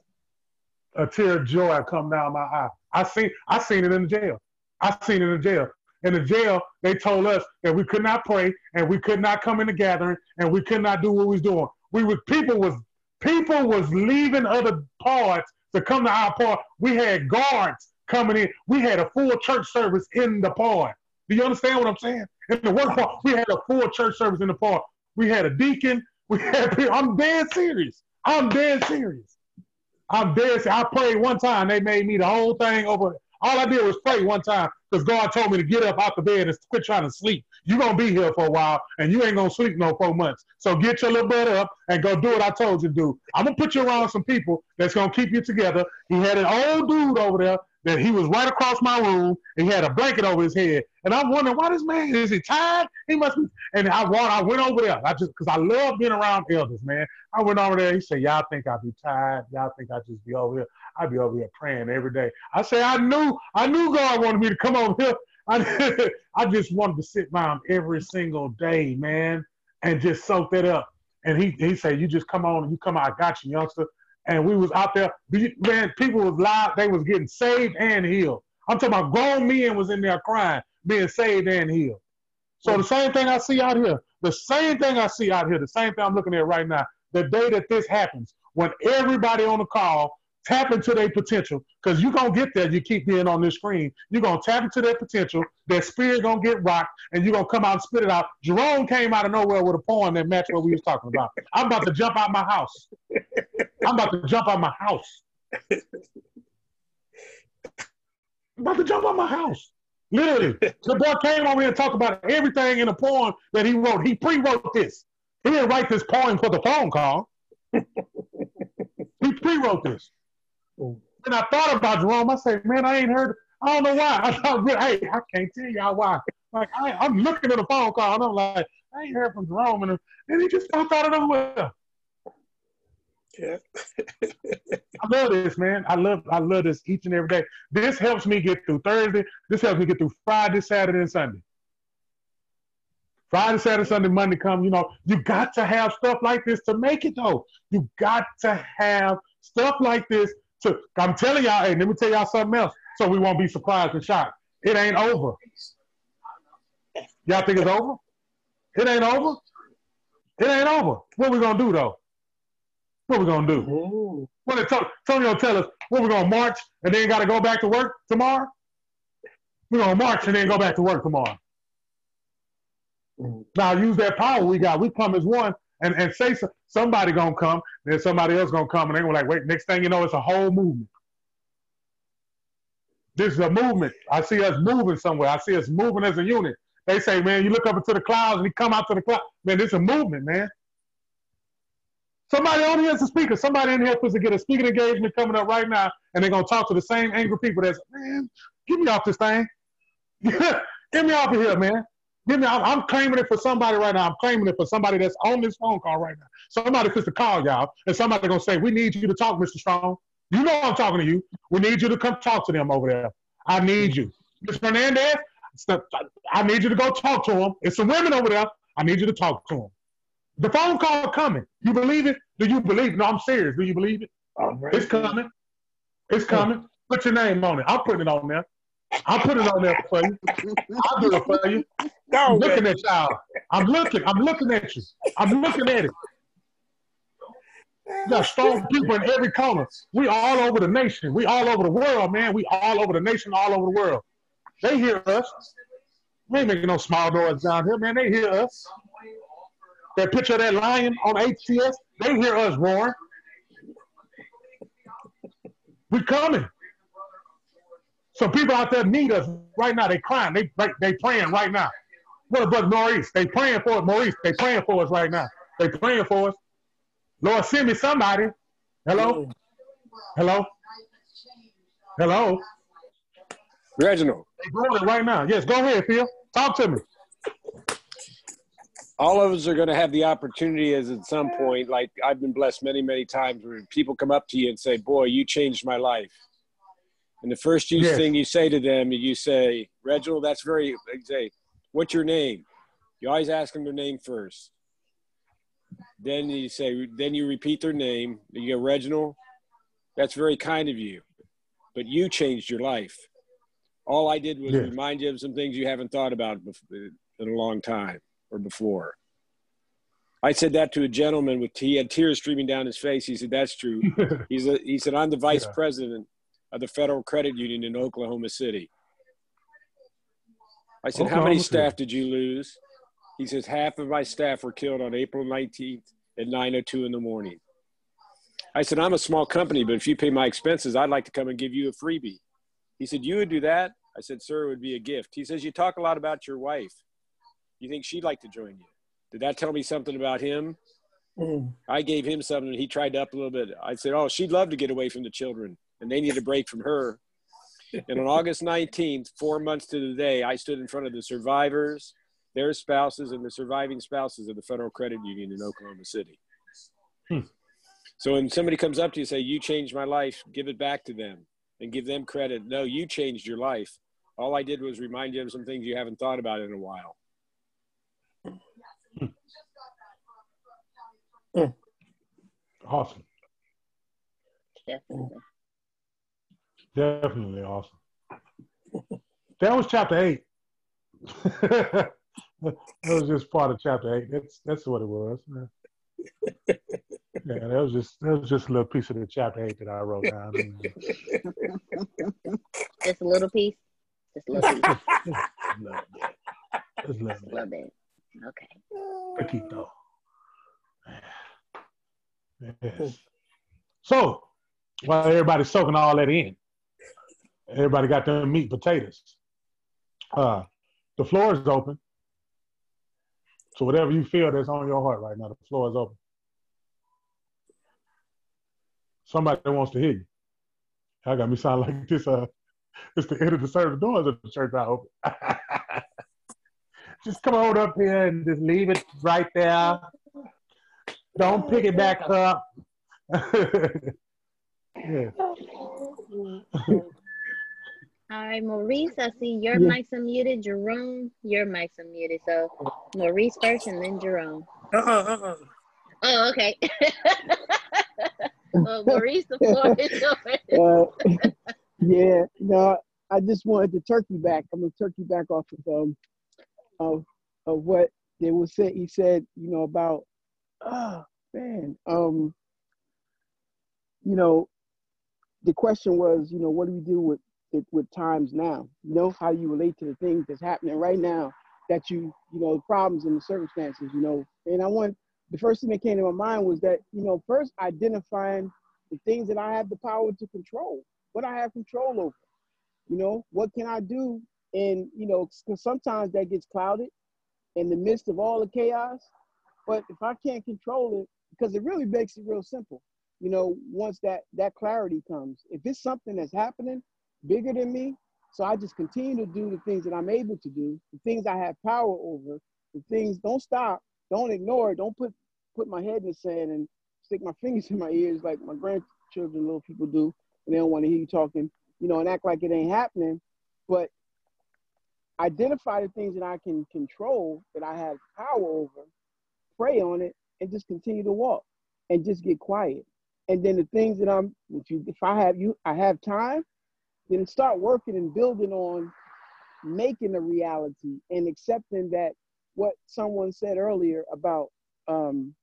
a tear of joy come down my eye. I seen I seen it in the jail. I seen it in the jail. In the jail, they told us that we could not pray and we could not come in the gathering and we could not do what we was doing. We was people was people was leaving other parts to come to our part. We had guards coming in. We had a full church service in the part. Do you understand what I'm saying? In the work part, we had a full church service in the part. We had a deacon. We had. I'm dead serious. I'm dead serious. I'm dead. serious. I prayed one time. They made me the whole thing over. All I did was pray one time because God told me to get up out the bed and quit trying to sleep. You're to be here for a while and you ain't to sleep no four months. So get your little butt up and go do what I told you to do. I'm to put you around some people that's to keep you together. He had an old dude over there that he was right across my room and he had a blanket over his head. And I'm wondering, why this man, is he tired? He must be. And I, wa- I went over there. I just, because I love being around elders, man. I went over there. He said, Y'all think I be tired? Y'all think I just be over here? I be over here praying every day. I say, I knew, I knew God wanted me to come over here. I, I just wanted to sit by him every single day, man, and just soak that up. And he, he said, You just come on you come out. I got you, youngster. And we was out there, man, people was live, they was getting saved and healed. I'm talking about grown men was in there crying, being saved and healed. So the same thing I see out here, the same thing I see out here, the same thing I'm looking at right now, the day that this happens, when everybody on the call tap into their potential, because you're gonna get there, you keep being on this screen, you're gonna tap into their potential, their spirit gonna get rocked, and you're gonna come out and spit it out. Jerome came out of nowhere with a poem that matched what we was talking about. I'm about to jump out my house. I'm about to jump out my house. I'm about to jump out my house. Literally. the boy came over here and talked about everything in the poem that he wrote. He pre-wrote this. He didn't write this poem for the phone call. he pre-wrote this. And I thought about Jerome. I said, man, I ain't heard. I don't know why. I thought, hey, I can't tell y'all why. Like I, I'm looking at the phone call and I'm like, I ain't heard from Jerome, and, and he just popped out of nowhere. Yeah. I love this, man. I love I love this each and every day. This helps me get through Thursday. This helps me get through Friday, Saturday, and Sunday. Friday, Saturday, Sunday, Monday come. You know, you got to have stuff like this to make it though. You got to have stuff like this I'm telling y'all, hey, let me tell y'all something else, so we won't be surprised and shocked. It ain't over. Y'all think it's over? It ain't over. It ain't over. What we gonna do though? What we gonna do? Ooh. What did Tony tell us? What we gonna march and then got to go back to work tomorrow? We gonna march and then go back to work tomorrow. Mm. Now use that power we got. We come as one and, and say so, somebody gonna come, then somebody else gonna come, and they gonna like, wait. Next thing you know, it's a whole movement. This is a movement. I see us moving somewhere. I see us moving as a unit. They say, man, you look up into the clouds and you come out to the cloud. Man, this is a movement, man. Somebody on here is a speaker. Somebody in here is to get a speaking engagement coming up right now, and they're gonna talk to the same angry people that's man, get me off this thing. get me off of here, man. Get me. I'm, I'm claiming it for somebody right now. I'm claiming it for somebody that's on this phone call right now. Somebody supposed to call y'all, and somebody gonna say, "We need you to talk, Mr. Strong. You know I'm talking to you. We need you to come talk to them over there. I need you, Mr. Hernandez. I need you to go talk to them. It's some women over there. I need you to talk to them. The phone call coming. You believe it? Do you believe it? No, I'm serious. Do you believe it? Right. It's coming. It's coming. Put your name on it. I'll put it on there. I'll put it on there for you. I'll do it for you. Go, I'm man. looking at y'all. I'm looking. I'm looking at you. I'm looking at it. You got strong people in every corner. We all over the nation. We all over the world, man. We all over the nation, all over the world. They hear us. We ain't making no small noise down here, man. They hear us. That picture of that lion on ATS, they hear us roaring. We coming. Some people out there need us right now. They crying. They they, they praying right now. What about Maurice? They praying for it. Maurice, they praying for us right now. They praying for us. Lord, send me somebody. Hello? Hello? Hello? Reginald, They doing it right now. Yes, go ahead, Phil. Talk to me. all of us are going to have the opportunity as at some point like i've been blessed many many times where people come up to you and say boy you changed my life and the first you Yes. thing you say to them you say reginald that's very they say what's your name you always ask them their name first then you say then you repeat their name you go reginald that's very kind of you but you changed your life all i did was Yes. remind you of some things you haven't thought about in a long time or before. I said that to a gentleman with he had tears streaming down his face. He said, "That's true." He's a, he said, "I'm the vice Yeah. president of the Federal Credit Union in Oklahoma City." I said, "How many staff did you lose?" He says, "Half of my staff were killed on April 19th at 9:02 in the morning." I said, "I'm a small company, but if you pay my expenses, I'd like to come and give you a freebie." He said, "You would do that?" I said, "Sir, it would be a gift." He says, "You talk a lot about your wife. You think she'd like to join you?" Did that tell me something about him? Mm. I gave him something and he tried to up a little bit. I said, Oh, she'd love to get away from the children and they need a break from her. And on August 19th, four months to the day, I stood in front of the survivors, their spouses, and the surviving spouses of the Federal Credit Union in Oklahoma City. Hmm. So when somebody comes up to you and say, You changed my life, give it back to them and give them credit. No, you changed your life. All I did was remind you of some things you haven't thought about in a while. Awesome. Definitely. Definitely awesome. That was chapter eight. that was just part of chapter eight. That's that's what it was. Yeah, that was just that was just a little piece of the chapter eight that I wrote down. Just a little piece. Just a little piece. Just a little Just a little bit. Okay. Poquito. Yes. So, while everybody's soaking all that in, everybody got their meat potatoes. Uh, the floor is open. So whatever you feel that's on your heart right now, the floor is open. Somebody wants to hear you. I got me sound like this. Uh, it's the end of the service. Doors of the church are open. just come on up here and just leave it right there. Don't pick it back up. yeah. All right, Maurice, I see your Yeah. mic's unmuted. Jerome, your mic's unmuted. So Maurice first and then Jerome. Uh-uh, uh-uh. Oh, okay. well, Maurice, the floor is yours. Uh, yeah, no, I just wanted to turkey back. I'm gonna turkey back off of um of of what they was said. He said, you know, about oh man, um, you know, the question was, you know, what do we do with with, with times now? Know, how you relate to the things that's happening right now that you, you know, the problems and the circumstances, you know. And I want the first thing that came to my mind was that, you know, first identifying the things that I have the power to control, what I have control over. You know, what can I do? And, you know, because sometimes that gets clouded in the midst of all the chaos. But if I can't control it, because it really makes it real simple, you know, once that that clarity comes, if it's something that's happening bigger than me, so I just continue to do the things that I'm able to do, the things I have power over, the things don't stop, don't ignore don't put put my head in the sand and stick my fingers in my ears like my grandchildren, little people do, and they don't want to hear you talking, you know, and act like it ain't happening. But identify the things that I can control, that I have power over, pray on it, and just continue to walk and just get quiet. And then the things that I'm, if, you, if I have you, I have time, then start working and building on making a reality and accepting that what someone said earlier about um,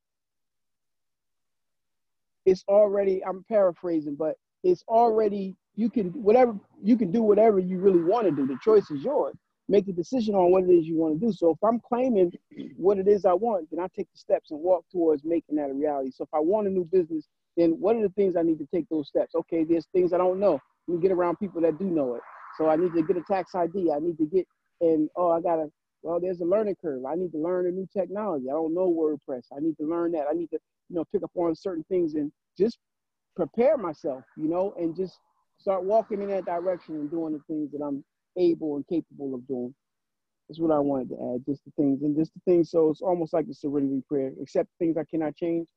it's already i'm paraphrasing but it's already you can whatever you can do whatever you really want to do. The choice is yours. Make the decision on what it is you want to do. So if i'm claiming what it is i want then i take the steps and walk towards making that a reality. So if i want a new business then what are the things i need to take those steps? Okay there's things i don't know me get around people that do know it so i need to get a tax id i need to get and oh i gotta well there's a learning curve i need to learn a new technology i don't know wordpress i need to learn that i need to you know pick up on certain things and just prepare myself you know and just start walking in that direction and doing the things that i'm able and capable of doing That's what I wanted to add. Just the things and just the things. So it's almost like the serenity prayer. Accept things I cannot change,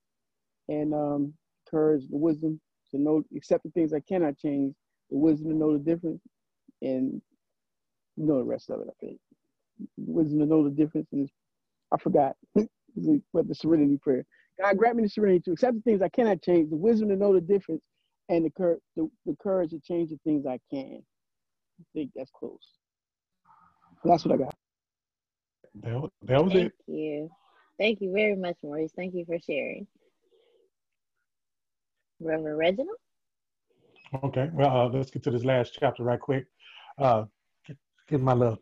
and um, courage, the wisdom to know. Accept the things I cannot change, the wisdom to know the difference, and you know the rest of it. I think wisdom to know the difference, and I forgot. but the serenity prayer. God grant me the serenity to accept the things I cannot change, the wisdom to know the difference, and the, cur- the, the courage to change the things I can. I think that's close. That's what I got. That, was- that was Thank it. you. Thank you very much, Maurice. Thank you for sharing. Reverend Reginald? Okay. Well, uh, let's get to this last chapter right quick. Uh, get my little.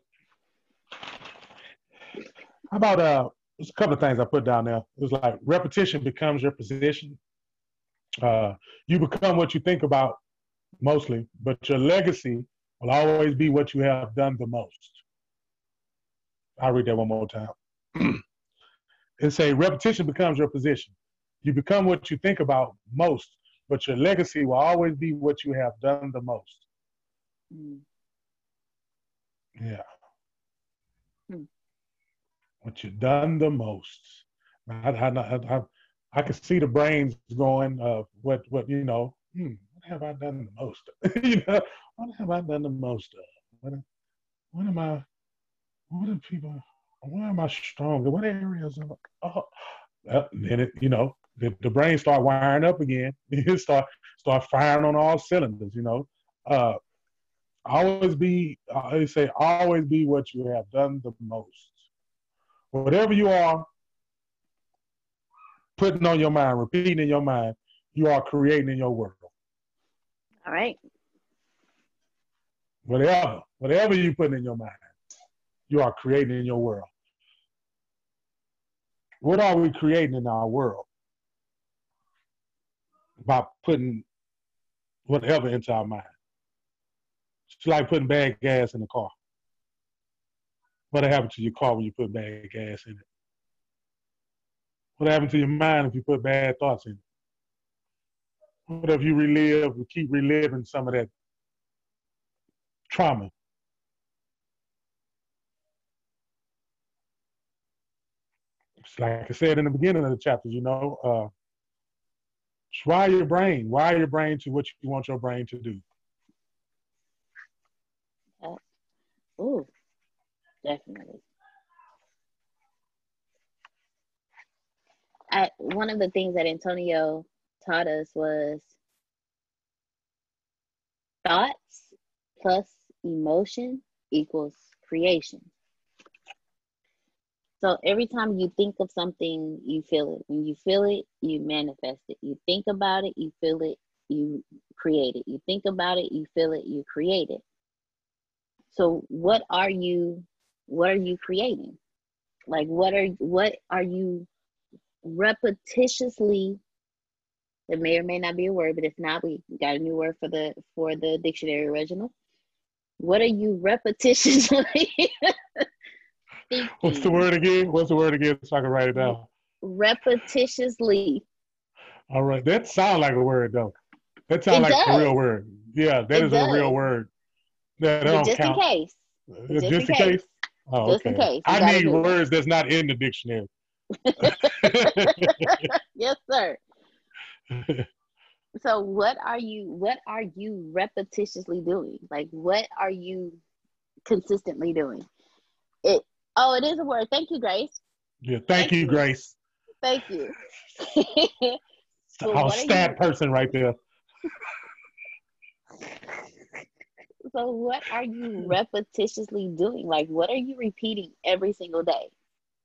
How about uh? There's a couple of things I put down there. It was like repetition becomes your position. Uh, you become what you think about mostly, but your legacy will always be what you have done the most. I'll read that one more time. it say repetition becomes your position. You become what you think about most, but your legacy will always be what you have done the most. Mm. Yeah. Hmm. What you've done the most. I, I, I, I, I can see the brains going, uh, what, what, you know, hmm, what have I done the most? you know, what have I done the most of? What, what am I, what are people, where am I strong? What areas of, oh, well, then it, you know, the, the brain start wiring up again. It start, start firing on all cylinders, you know. Uh, always be, uh, they say, always be what you have done the most. Whatever you are putting on your mind, repeating in your mind, you are creating in your world. All right. Whatever, whatever you put in your mind, you are creating in your world. What are we creating in our world? By putting whatever into our mind. It's like putting bad gas in the car. What happened to your car when you put bad gas in it? What happened to your mind if you put bad thoughts in it? What if you relive, keep reliving some of that trauma? It's like I said in the beginning of the chapter, you know, uh, wire your brain, wire your brain to what you want your brain to do. Uh, ooh, definitely. I, one of the things that Antonio taught us was thoughts plus emotion equals creation. So every time you think of something, you feel it. When you feel it, you manifest it. You think about it, you feel it, you create it. You think about it, you feel it, you create it. So what are you what are you creating? Like what are what are you repetitiously it may or may not be a word, but if not, we got a new word for the for the dictionary original. What are you repetitiously What's the word again? What's the word again so I can write it down? repetitiously? All right. That sounds like a word though. That sounds like a real word. Yeah, that It is a real word. That don't just count. in case. Uh, just Just, in case. case. Oh, Just okay. in case. You I need words that's not in the dictionary. yes, sir. So what are you what are you repetitiously doing? Like what are you consistently doing? Oh it is a word. Thank you, Grace. yeah, thank, Thank you, you. Grace. Thank you. So A what are stat you- person right there. So what are you repetitiously doing? Like what are you repeating every single day?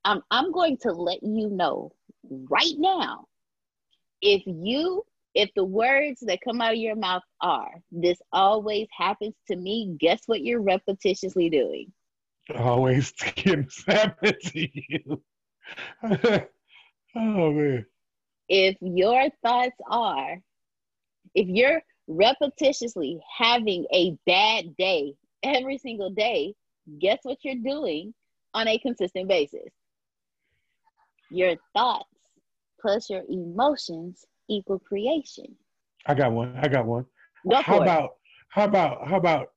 I'm I'm going to let you know right now. If you if the words that come out of your mouth are this always happens to me, guess what you're repetitiously doing? Always getting happening to you. oh man. If your thoughts are if you're repetitiously having a bad day every single day, guess what you're doing on a consistent basis? Your thoughts plus your emotions equal creation. I got one. I got one. Go how for it. about how about how about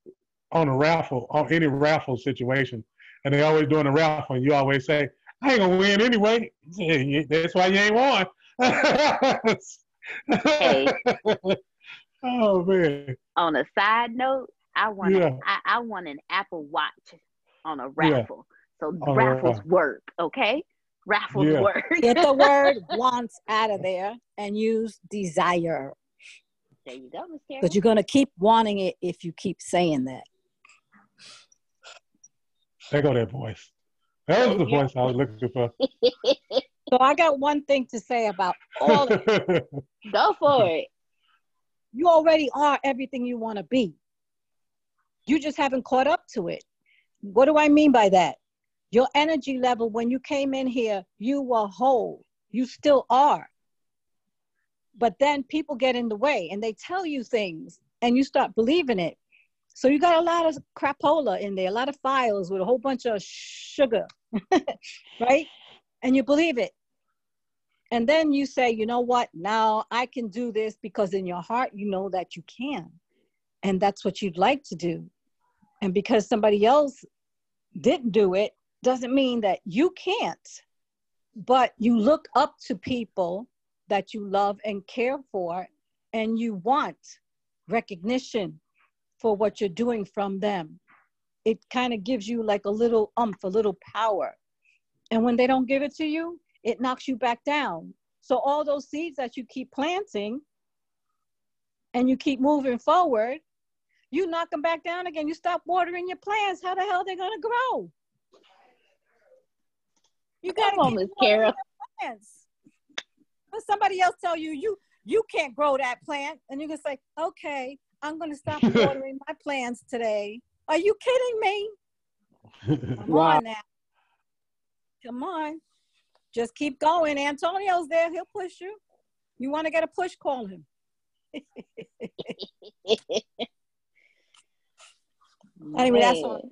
on a raffle on any raffle situation? and they always doing a raffle, and you always say, "I ain't gonna win anyway." That's why you ain't won. Hey. oh man. On a side note, I want Yeah. I, I want an Apple Watch on a Yeah. raffle. So On raffles raffle. work, okay? Raffles Yeah. work. Get the word wants out of there and use desire. There you go, Miss Carol. But you're going to keep wanting it if you keep saying that. There go that voice. That was the voice I was looking for. So I got one thing to say about all of it. Go for it. You already are everything you want to be. You just haven't caught up to it. What do I mean by that? Your energy level when you came in here, you were whole. You still are. But then people get in the way and they tell you things and you start believing it. So you got a lot of crapola in there, a lot of files with a whole bunch of sugar, right? And you believe it. And then you say, you know what? Now I can do this because in your heart, you know that you can. And that's what you'd like to do. And because somebody else didn't do it, doesn't mean that you can't. But you look up to people that you love and care for, and you want recognition for what you're doing from them. It kind of gives you like a little umph, a little power. And when they don't give it to you, it knocks you back down. So all those seeds that you keep planting and you keep moving forward, you knock them back down again. You stop watering your plants. How the hell are they gonna grow? You gotta on, keep Miss Carol. your plants. When somebody else tell you you you can't grow that plant, and you can say, okay, I'm gonna stop watering my plants today. Are you kidding me? Come Wow. on now. Come on. Just keep going. Antonio's there. He'll push you. You want to get a push, call him. Anyway, that's all.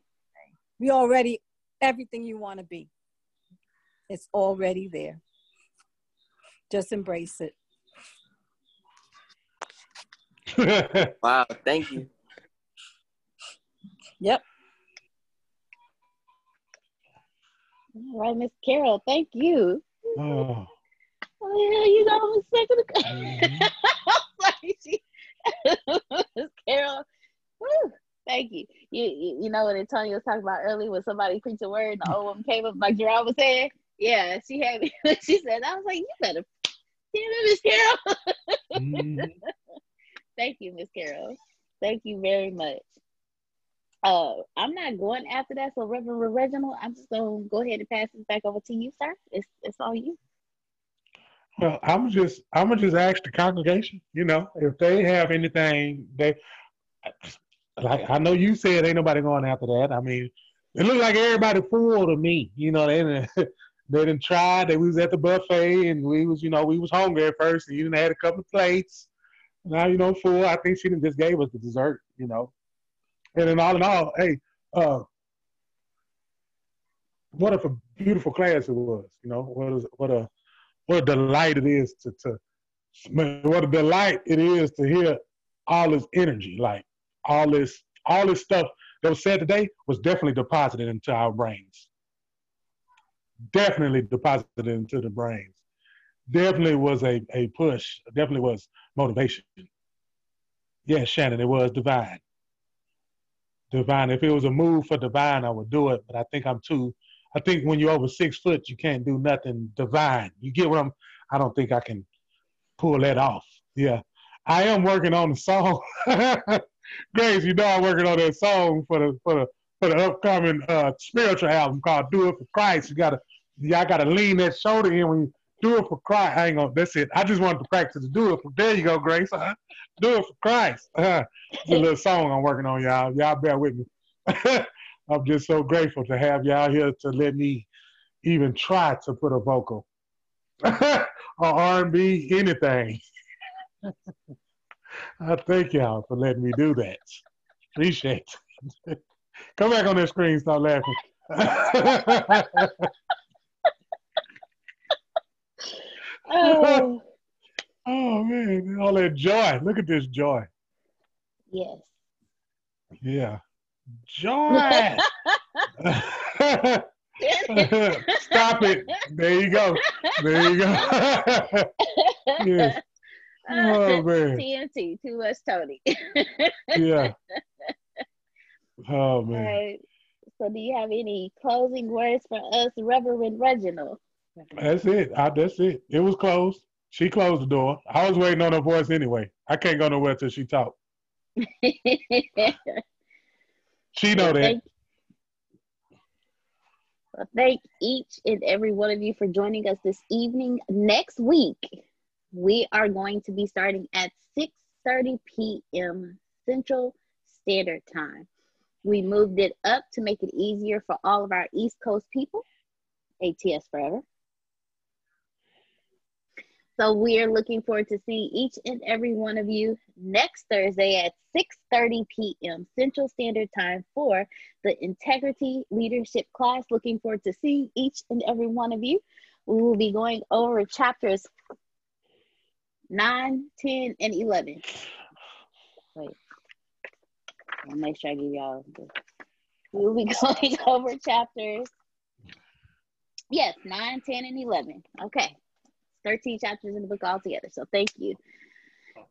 We already everything you want to be. It's already there. Just embrace it. Wow, thank you. Yep. All right, Miss Carol, thank you. oh. Oh, yeah, you know, Miss Second. Mhm. Sorry, she- Miss Carol. Woo, thank you. You, you. you know what Antonio was talking about earlier when somebody preached a word and the old woman came up like Gerard was saying? Yeah, she had me. she said, I was like, you better hear me, Miss Carol. Mhm. Thank you, Miss Carol. Thank you very much. Uh, I'm not going after that, so Reverend Reginald, I'm just gonna go ahead and pass this back over to you, sir. It's it's all you. Well, I'm just I'm gonna just ask the congregation. You know, if they have anything, they like I know you said ain't nobody going after that. I mean, it looked like everybody fooled to me. You know, they didn't they didn't try. They was at the buffet and we was you know we was hungry at first and you didn't had a couple of plates. Now you know full. I think she didn't just gave us the dessert. You know, and then all in all, hey, uh, what a beautiful class it was. You know, what a what a delight it is to, to what a delight it is to hear all this energy, like all this all this stuff that was said today was definitely deposited into our brains. Definitely deposited into the brains. Definitely was a, a push. Definitely was motivation. Yes, Shannon, it was divine. Divine. If it was a move for divine, I would do it. But I think I'm too. I think when you're over six foot, you can't do nothing divine. You get what I'm? I don't think I can pull that off. Yeah, I am working on the song. Grace, you know I'm working on that song for the for the for the upcoming uh, spiritual album called "Do It for Christ." You gotta, y'all gotta lean that shoulder in when you do it for Christ. Hang on. That's it. I just wanted to practice do it. For, there you go, Grace. Uh, do it for Christ. Uh, it's a little song I'm working on, y'all. Y'all bear with me. I'm just so grateful to have y'all here to let me even try to put a vocal or R&B, anything. I thank y'all for letting me do that. Appreciate it. Come back on that screen, start laughing. Oh oh man, all that joy. Look at this joy. yes. Yeah. Joy. Stop it. There you go. There you go. yes. Oh man. TNT, too much Tony. Yeah. Oh man. right. So, do you have any closing words for us, Reverend Reginald? That's it. I, that's it. It was closed. She closed the door. I was waiting on her voice anyway. I can't go nowhere till she talk. She know that. Thank, well, thank each and every one of you for joining us this evening. Next week, we are going to be starting at 6:30 p.m. Central Standard Time. We moved it up to make it easier for all of our East Coast people. ATS forever. So we are looking forward to seeing each and every one of you next Thursday at 6:30 p.m. Central Standard Time for the Integrity Leadership class. Looking forward to seeing each and every one of you. We will be going over chapters 9, 10, and 11. Wait. I'll make sure I give y'all the we will be going over chapters. Yes, 9, 10, and 11. Okay. 13 chapters in the book altogether. So thank you.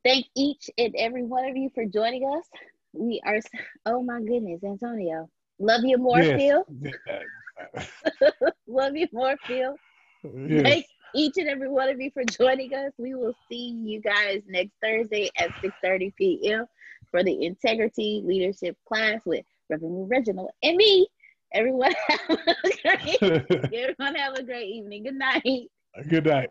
Thank each and every one of you for joining us. We are, oh my goodness, Antonio. Love you more, Yes. Phil. Love you more, Phil. Yes. Thank each and every one of you for joining us. We will see you guys next Thursday at 6:30 p.m. for the Integrity Leadership class with Reverend Reginald and me. Everyone have a great, everyone have a great evening. Good night. Good night.